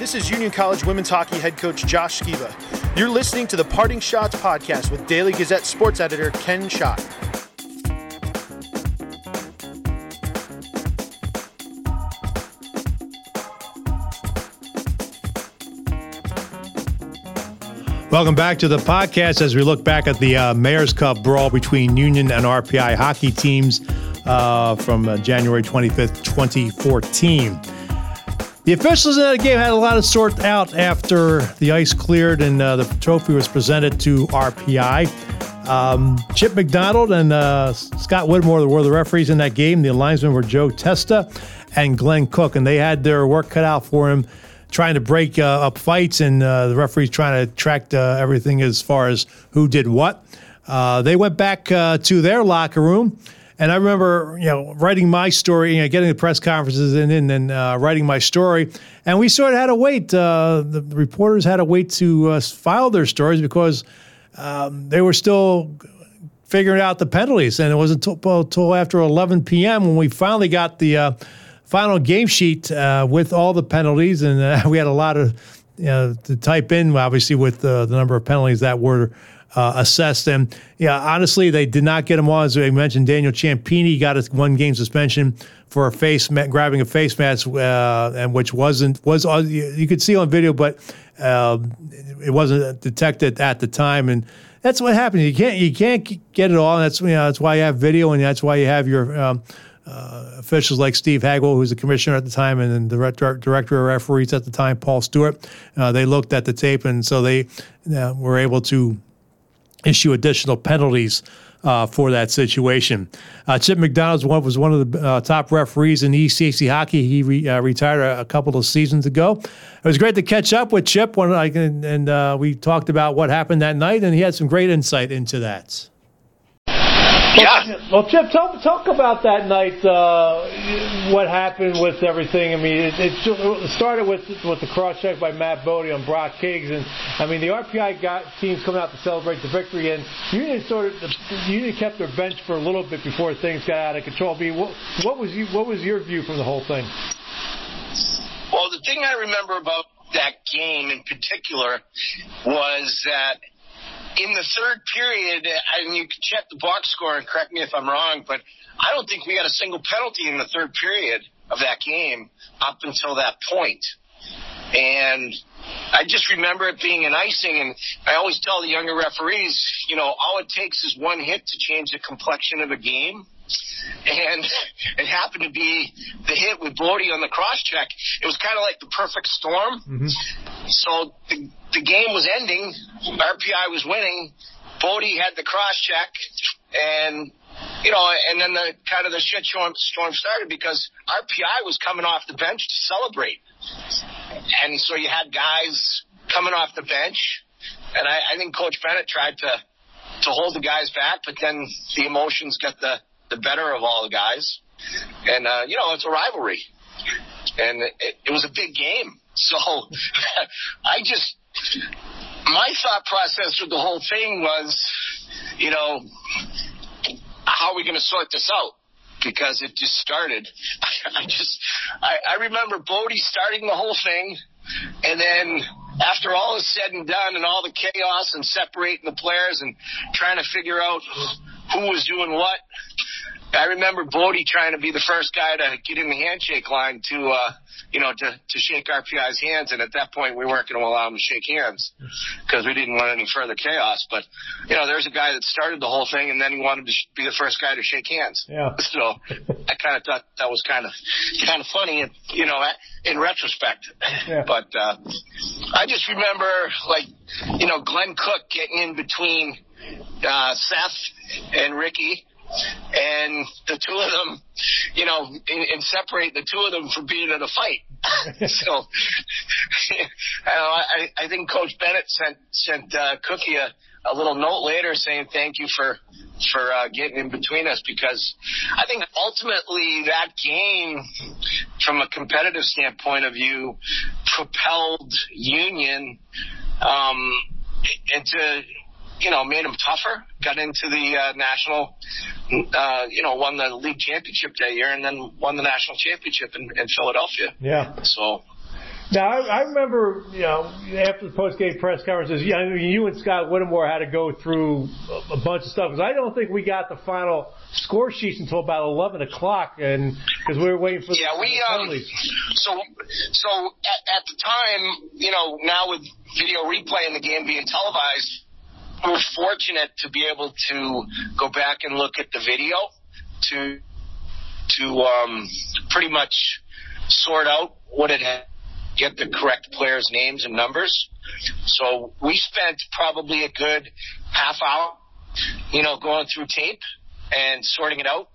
this is Union College women's hockey head coach Josh Sciba. You're listening to the Parting Schotts podcast with Daily Gazette sports editor Ken Schott. Welcome back to the podcast as we look back at the uh, Mayor's Cup brawl between Union and RPI hockey teams uh, from uh, January 25th, 2014. The officials in that game had a lot to sort out after the ice cleared and uh, the trophy was presented to RPI. Um, Chip McDonald and uh, Scott Whitmore were the referees in that game. The linesmen were Joe Testa and Glenn Cook, and they had their work cut out for him trying to break uh, up fights and uh, the referees trying to track uh, everything as far as who did what. Uh, they went back uh, to their locker room. And I remember, you know, writing my story, you know, getting the press conferences and then uh, writing my story. And we sort of had to wait. the reporters had to wait to file their stories because um, they were still figuring out the penalties. And it wasn't until after 11 p.m. when we finally got the final game sheet uh, with all the penalties, and uh, we had a lot of you know, to type in, obviously, with uh, the number of penalties that were uh, assessed. And yeah, honestly, they did not get them all. As I mentioned, Daniel Ciampini got a one game suspension for a face grabbing a face mask, uh, and which wasn't was uh, you could see on video, but um, it wasn't detected at the time. And that's what happens. You can't you can't get it all. And that's you know that's why you have video, and that's why you have your um, uh, officials like Steve Hagwell, who was the commissioner at the time, and then the director of referees at the time, Paul Stewart. Uh, they looked at the tape, and so they uh, were able to issue additional penalties uh, for that situation. Uh, Chip McDonald was one of the uh, top referees in ECAC hockey. He re, uh, retired a, a, couple of seasons ago. It was great to catch up with Chip, when I, and, and uh, we talked about what happened that night, and he had some great insight into that. Yeah. Well, Chip, talk talk about that night. Uh, what happened with everything? I mean, it, it started with with the cross check by Matt Bodie on Brock Higgs, and I mean the RPI got teams coming out to celebrate the victory, and Union sort of Union kept their bench for a little bit before things got out of control. I mean, what, what was you what was your view from the whole thing? Well, the thing I remember about that game in particular was that in the third period, and you can check the box score and correct me if I'm wrong, but I don't think we got a single penalty in the third period of that game up until that point. And I just remember it being an icing, and I always tell the younger referees, you know, all it takes is one hit to change the complexion of a game and it happened to be the hit with Bodie on the cross check. It was kind of like the perfect storm. Mm-hmm. So the, the game was ending. RPI was winning. Bodie had the cross check, and you know, and then the kind of the shit storm, storm started because RPI was coming off the bench to celebrate, and so you had guys coming off the bench, and I, I think Coach Bennett tried to to hold the guys back, but then the emotions got the the better of all the guys. And, uh, you know, it's a rivalry. And it, it was a big game. So I just, my thought process with the whole thing was, you know, how are we going to sort this out? Because it just started. I just, I, I remember Bodie starting the whole thing, and then after all is said and done, and all the chaos and separating the players and trying to figure out who was doing what, I remember Bodie trying to be the first guy to get in the handshake line to, uh, you know, to, to shake RPI's hands. And at that point, we weren't going to allow him to shake hands because we didn't want any further chaos. But, you know, there's a guy that started the whole thing and then he wanted to be the first guy to shake hands. Yeah. So I kind of thought that was kind of, kind of funny, and, you know, in retrospect. Yeah. But, uh, I just remember like, you know, Glenn Cook getting in between, uh, Seth and Ricky and the two of them, you know, and, and separate the two of them from being in a fight. so, I, I think Coach Bennett sent sent uh, Cookie a, a little note later saying thank you for for uh, getting in between us because I think ultimately that game, from a competitive standpoint of view, propelled Union um, into, you know, made them tougher. Got into the uh, national, uh, you know, won the league championship that year, and then won the national championship in, in Philadelphia. Yeah. So Now I, I remember, you know, after the post-game press conferences, yeah, I mean, you and Scott Whittemore had to go through a, a bunch of stuff because I don't think we got the final score sheets until about eleven o'clock, and because we were waiting for the, yeah, we the um, so so at, at the time, you know, now with video replay and the game being televised, were fortunate to be able to go back and look at the video to to um, pretty much sort out what it had, get the correct players' names and numbers. So we spent probably a good half hour, you know, going through tape and sorting it out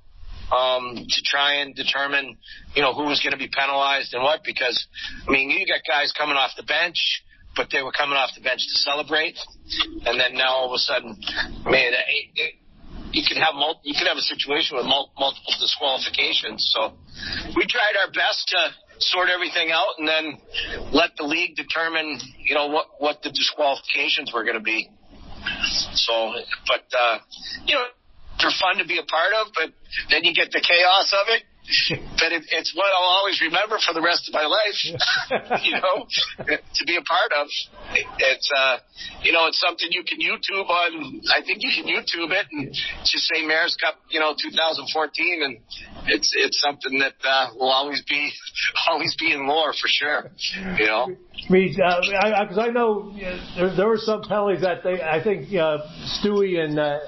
um, to try and determine, you know, who was going to be penalized and what. Because I mean, you got guys coming off the bench, but they were coming off the bench to celebrate, and then now all of a sudden, man, it, it, you can have mul- you can have a situation with mul- multiple disqualifications. So we tried our best to sort everything out and then let the league determine, you know, what what the disqualifications were going to be. So, but uh, you know, they're fun to be a part of, but then you get the chaos of it. But it, it's what I'll always remember for the rest of my life. you know, to be a part of. It's uh, you know, it's something you can YouTube on. I think you can YouTube it and just say Mayor's Cup, you know, 2014, and it's it's something that uh, will always be always be in lore for sure. You know. I mean, because uh, I, 'cause I know uh, there, there were some penalties that they, I think uh, Stewie and uh,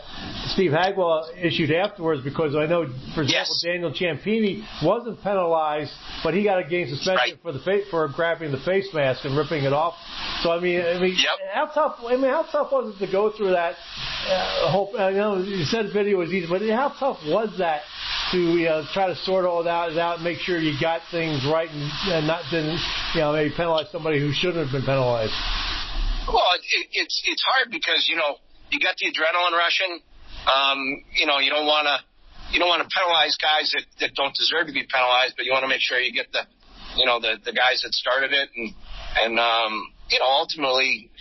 Steve Hagwell issued afterwards because I know, for example, Daniel Ciampini wasn't penalized, but he got a game suspension for the fa- for grabbing the face mask and ripping it off. So I mean, I mean, how tough? I mean, how tough was it to go through that? Uh, whole, I know you said video was easy, but how tough was that to you know try to sort all that out and make sure you got things right and, and not didn't you know maybe penalize somebody who shouldn't have been penalized? Well, it, it's it's hard because you know you got the adrenaline rushing. Um, you know, you don't want to you don't want to penalize guys that, that don't deserve to be penalized, but you want to make sure you get the you know the the guys that started it and and um, you know ultimately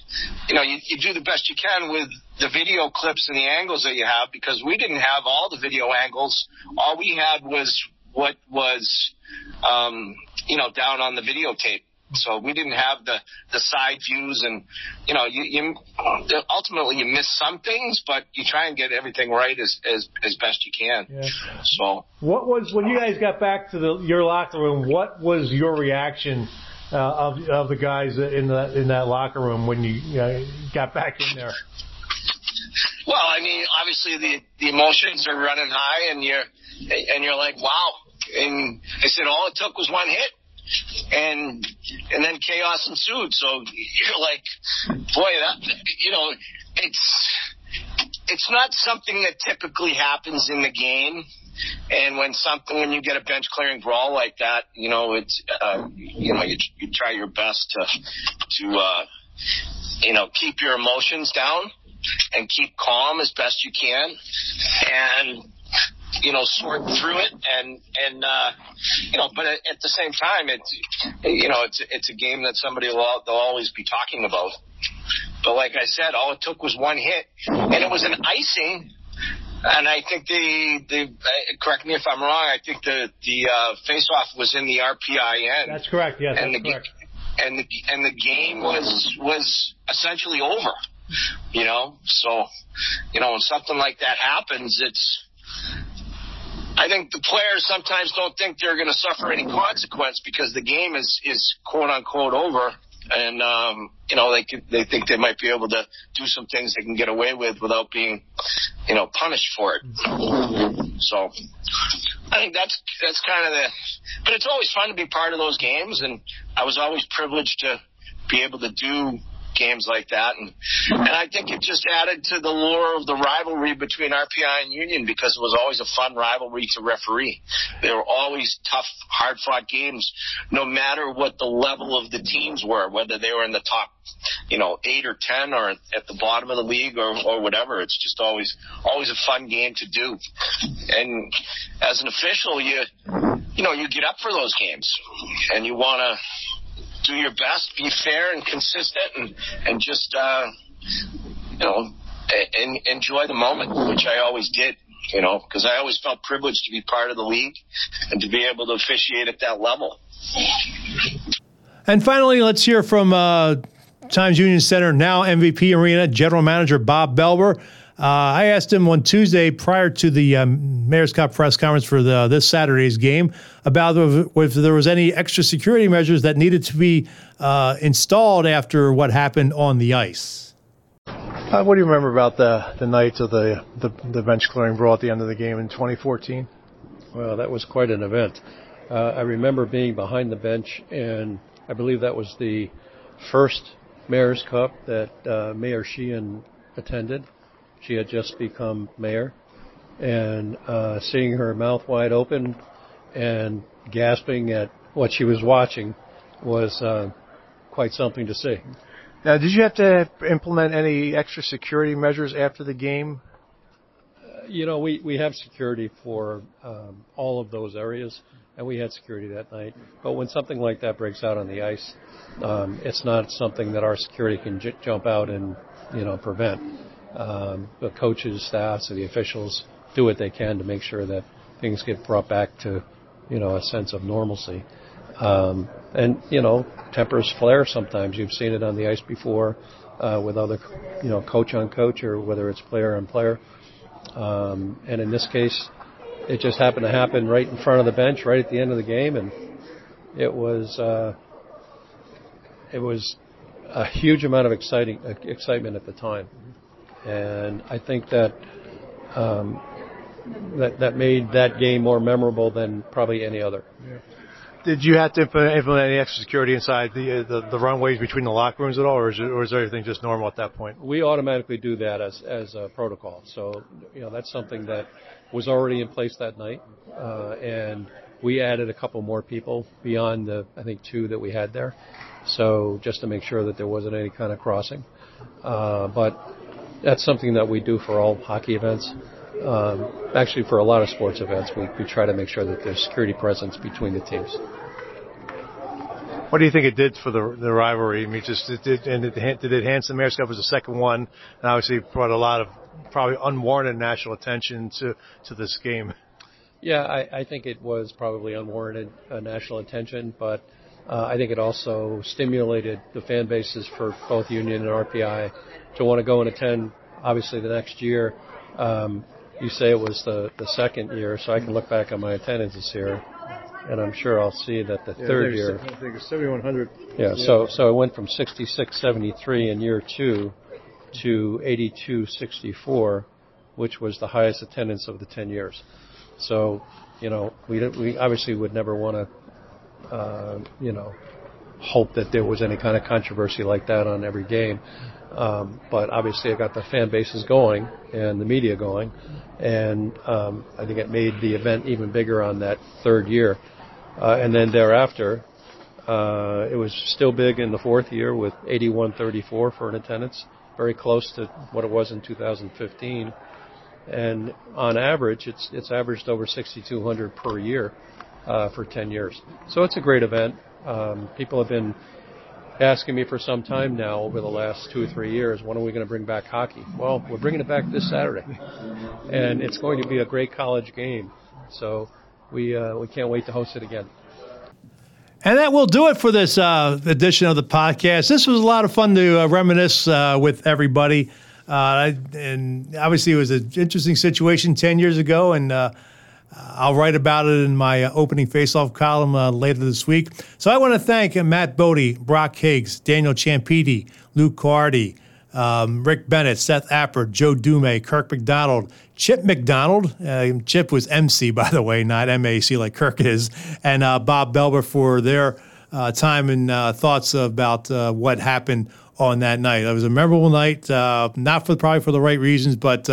you know you, you do the best you can with the video clips and the angles that you have because we didn't have all the video angles. All we had was what was um, you know down on the videotape. So we didn't have the the side views, and you know, you, you ultimately you miss some things, but you try and get everything right as as as best you can. Yeah. So What was when you guys got back to the your locker room? What was your reaction uh, of of the guys in that in that locker room when you uh, got back in there? Well, I mean, obviously the the emotions are running high, and you're and you're like, wow. And I said all it took was one hit, and and then chaos ensued. So you're like, boy, that you know, it's it's not something that typically happens in the game. And when something, when you get a bench clearing brawl like that, you know, it's, uh, you know, you, you try your best to, to, uh, you know, keep your emotions down and keep calm as best you can and, you know, sort through it and, and, uh, you know, but at, at the same time, it's, you know, it's, it's a game that somebody will, they'll always be talking about. But like I said, all it took was one hit and it was an icing and I think the the uh, correct me if I'm wrong. I think the the uh, face off was in the RPIN. That's correct. Yes, and that's the, correct. And the and the game was was essentially over. You know, so you know when something like that happens, it's. I think the players sometimes don't think they're going to suffer any consequence because the game is is quote unquote over, and um, you know they could, they think they might be able to do some things they can get away with without being, you know, punished for it. So I think that's that's kind of the. But it's always fun to be part of those games, and I was always privileged to be able to do games like that, and and I think it just added to the lure of the rivalry between RPI and Union because it was always a fun rivalry to referee. They were always tough, hard fought games, no matter what the level of the teams were, whether they were in the top, you know, eight or ten, or at the bottom of the league, or or whatever. It's just always always a fun game to do, and as an official, you you know you get up for those games, and you want to do your best, be fair and consistent, and and just uh, you know and enjoy the moment, which I always did. You know, because I always felt privileged to be part of the league and to be able to officiate at that level. And finally, let's hear from uh, Times Union Center, now MVP Arena, General Manager Bob Belber. Uh, I asked him on Tuesday prior to the um, Mayor's Cup press conference for the, this Saturday's game about if there was any extra security measures that needed to be uh, installed after what happened on the ice. Uh, what do you remember about the, the night of the, the, the bench clearing brawl at the end of the game in 2014? Well, that was quite an event. Uh, I remember being behind the bench, and I believe that was the first Mayor's Cup that uh, Mayor Sheehan attended. She had just become mayor, and uh, seeing her mouth wide open and gasping at what she was watching was uh, quite something to see. Now, did you have to implement any extra security measures after the game? Uh, you know, we, we have security for um, all of those areas, and we had security that night. But when something like that breaks out on the ice, um, it's not something that our security can j- jump out and you know prevent um, the coaches, staffs, and the officials do what they can to make sure that things get brought back to, you know, a sense of normalcy. Um, and you know, tempers flare sometimes. You've seen it on the ice before uh, with other, you know, coach on coach or whether it's player on player. Um, and in this case, it just happened to happen right in front of the bench, right at the end of the game, and it was uh, it was a huge amount of exciting uh, excitement at the time and I think that um, that that made that game more memorable than probably any other. Yeah. Did you have to implement any extra security inside the, the, the runways between the locker rooms at all, or is, it, or is everything just normal at that point? We automatically do that as as a protocol. So you know that's something that was already in place that night, uh, and we added a couple more people beyond the I think two that we had there. So just to make sure that there wasn't any kind of crossing. Uh, but that's something that we do for all hockey events. Um, actually, for a lot of sports events, we, we try to make sure that there's security presence between the teams. What do you think it did for the the rivalry? I mean, just it did, and it, did it enhance the Mayor's Cup was the second one, and obviously brought a lot of probably unwarranted national attention to to this game. Yeah, I, I think it was probably unwarranted uh, national attention, but uh, I think it also stimulated the fan bases for both Union and RPI to want to go and attend. Obviously, the next year, um, you say it was the the second year, so I can look back on my attendances here, and I'm sure I'll see that the yeah, third year. I think it's 7,100. Yeah, yeah, so so it went from 66.73 in year two to 82.64, which was the highest attendance of the 10 years. So, you know, we we obviously would never want to, uh, you know, hope that there was any kind of controversy like that on every game. Um, but obviously, it got the fan bases going and the media going, and um, I think it made the event even bigger on that third year. Uh, and then thereafter, uh, it was still big in the fourth year with 81.34 for an attendance, very close to what it was in 2015. And on average, it's it's averaged over 6,200 per year uh, for 10 years. So it's a great event. Um, people have been asking me for some time now over the last two or three years, when are we going to bring back hockey? Well, we're bringing it back this Saturday, and it's going to be a great college game. So we uh, we can't wait to host it again. And that will do it for this uh, edition of the podcast. This was a lot of fun to uh, reminisce uh, with everybody. Uh, and obviously, it was an interesting situation 10 years ago. And uh, I'll write about it in my uh, opening faceoff column uh, later this week. So I want to thank uh, Mat Bodie, Brock Higgs, Daniel Ciampini, Luke Curadi, um, Rick Bennett, Seth Appert, Joe Dumais, Kirk MacDonald, Chip McDonald. Uh, Chip was MC, by the way, not MAC like Kirk is, and uh, Bob Belber for their uh, time and thoughts about what happened on that night. It was a memorable night, not for probably for the right reasons, but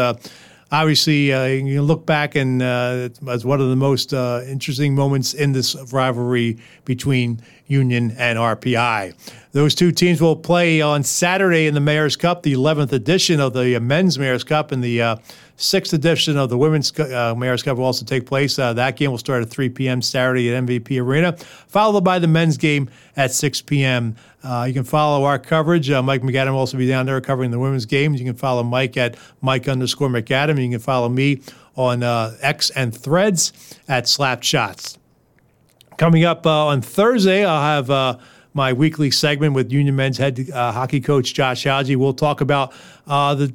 obviously, uh, you look back and uh, as one of the most uh, interesting moments in this rivalry between Union and RPI. Those two teams will play on Saturday in the Mayor's Cup, the 11th edition of the Men's Mayor's Cup, and the uh, sixth edition of the Women's uh, Mayor's Cup will also take place. Uh, that game will start at 3 p.m. Saturday at MVP Arena, followed by the men's game at 6 p.m. Uh, you can follow our coverage. Uh, Mike McAdam will also be down there covering the women's games. You can follow Mike at Mike underscore McAdam. You can follow me on uh, X and Threads at Slap Shots. Coming up on Thursday, I'll have my weekly segment with Union men's head uh, hockey coach Josh Hauge. We'll talk about uh, the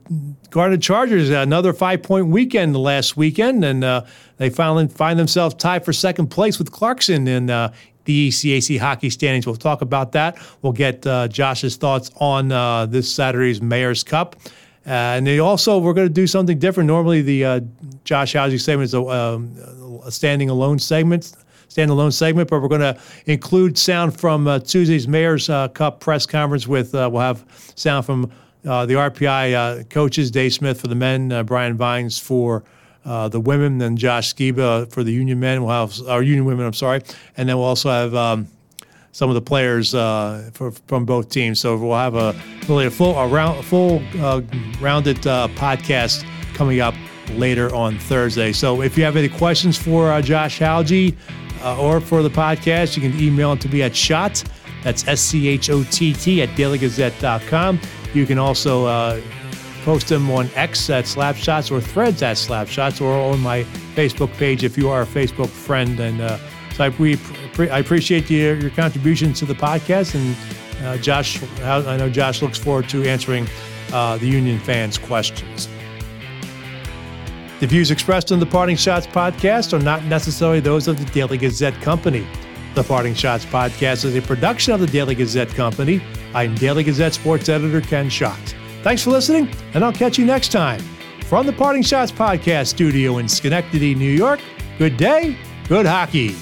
Garnet Chargers, another five point weekend last weekend, and uh, they finally find themselves tied for second place with Clarkson in uh, the ECAC hockey standings. We'll talk about that. We'll get uh, Josh's thoughts on uh, this Saturday's Mayor's Cup. and they also, we're going to do something different. Normally, the Josh Hauge segment is a, um, a standing alone segment standalone segment, but we're going to include sound from uh, Tuesday's Mayor's uh, Cup press conference with, uh, we'll have sound from uh, the RPI uh, coaches, Dave Smith for the men, uh, Brian Vines for the women, then Josh Sciba for the union men. We'll have, our union women, I'm sorry. And then we'll also have um, some of the players for, from both teams. So we'll have a really a full, a round, full rounded podcast coming up later on Thursday. So if you have any questions for uh, Josh Hauge, uh, or for the podcast, you can email it to me at schott. That's S C H O T T at dailygazette.com. You can also uh, post them on X at Slapschotts or Threads at Slapschotts or on my Facebook page if you are a Facebook friend. And uh, so I, we, I appreciate your, your contribution to the podcast. And uh, Josh, I know Josh looks forward to answering uh, the Union fans' questions. The views expressed on the Parting Schotts podcast are not necessarily those of the Daily Gazette Company. The Parting Schotts podcast is a production of the Daily Gazette Company. I'm Daily Gazette sports editor Ken Schott. Thanks for listening, and I'll catch you next time. From the Parting Schotts podcast studio in Schenectady, New York, good day, good hockey.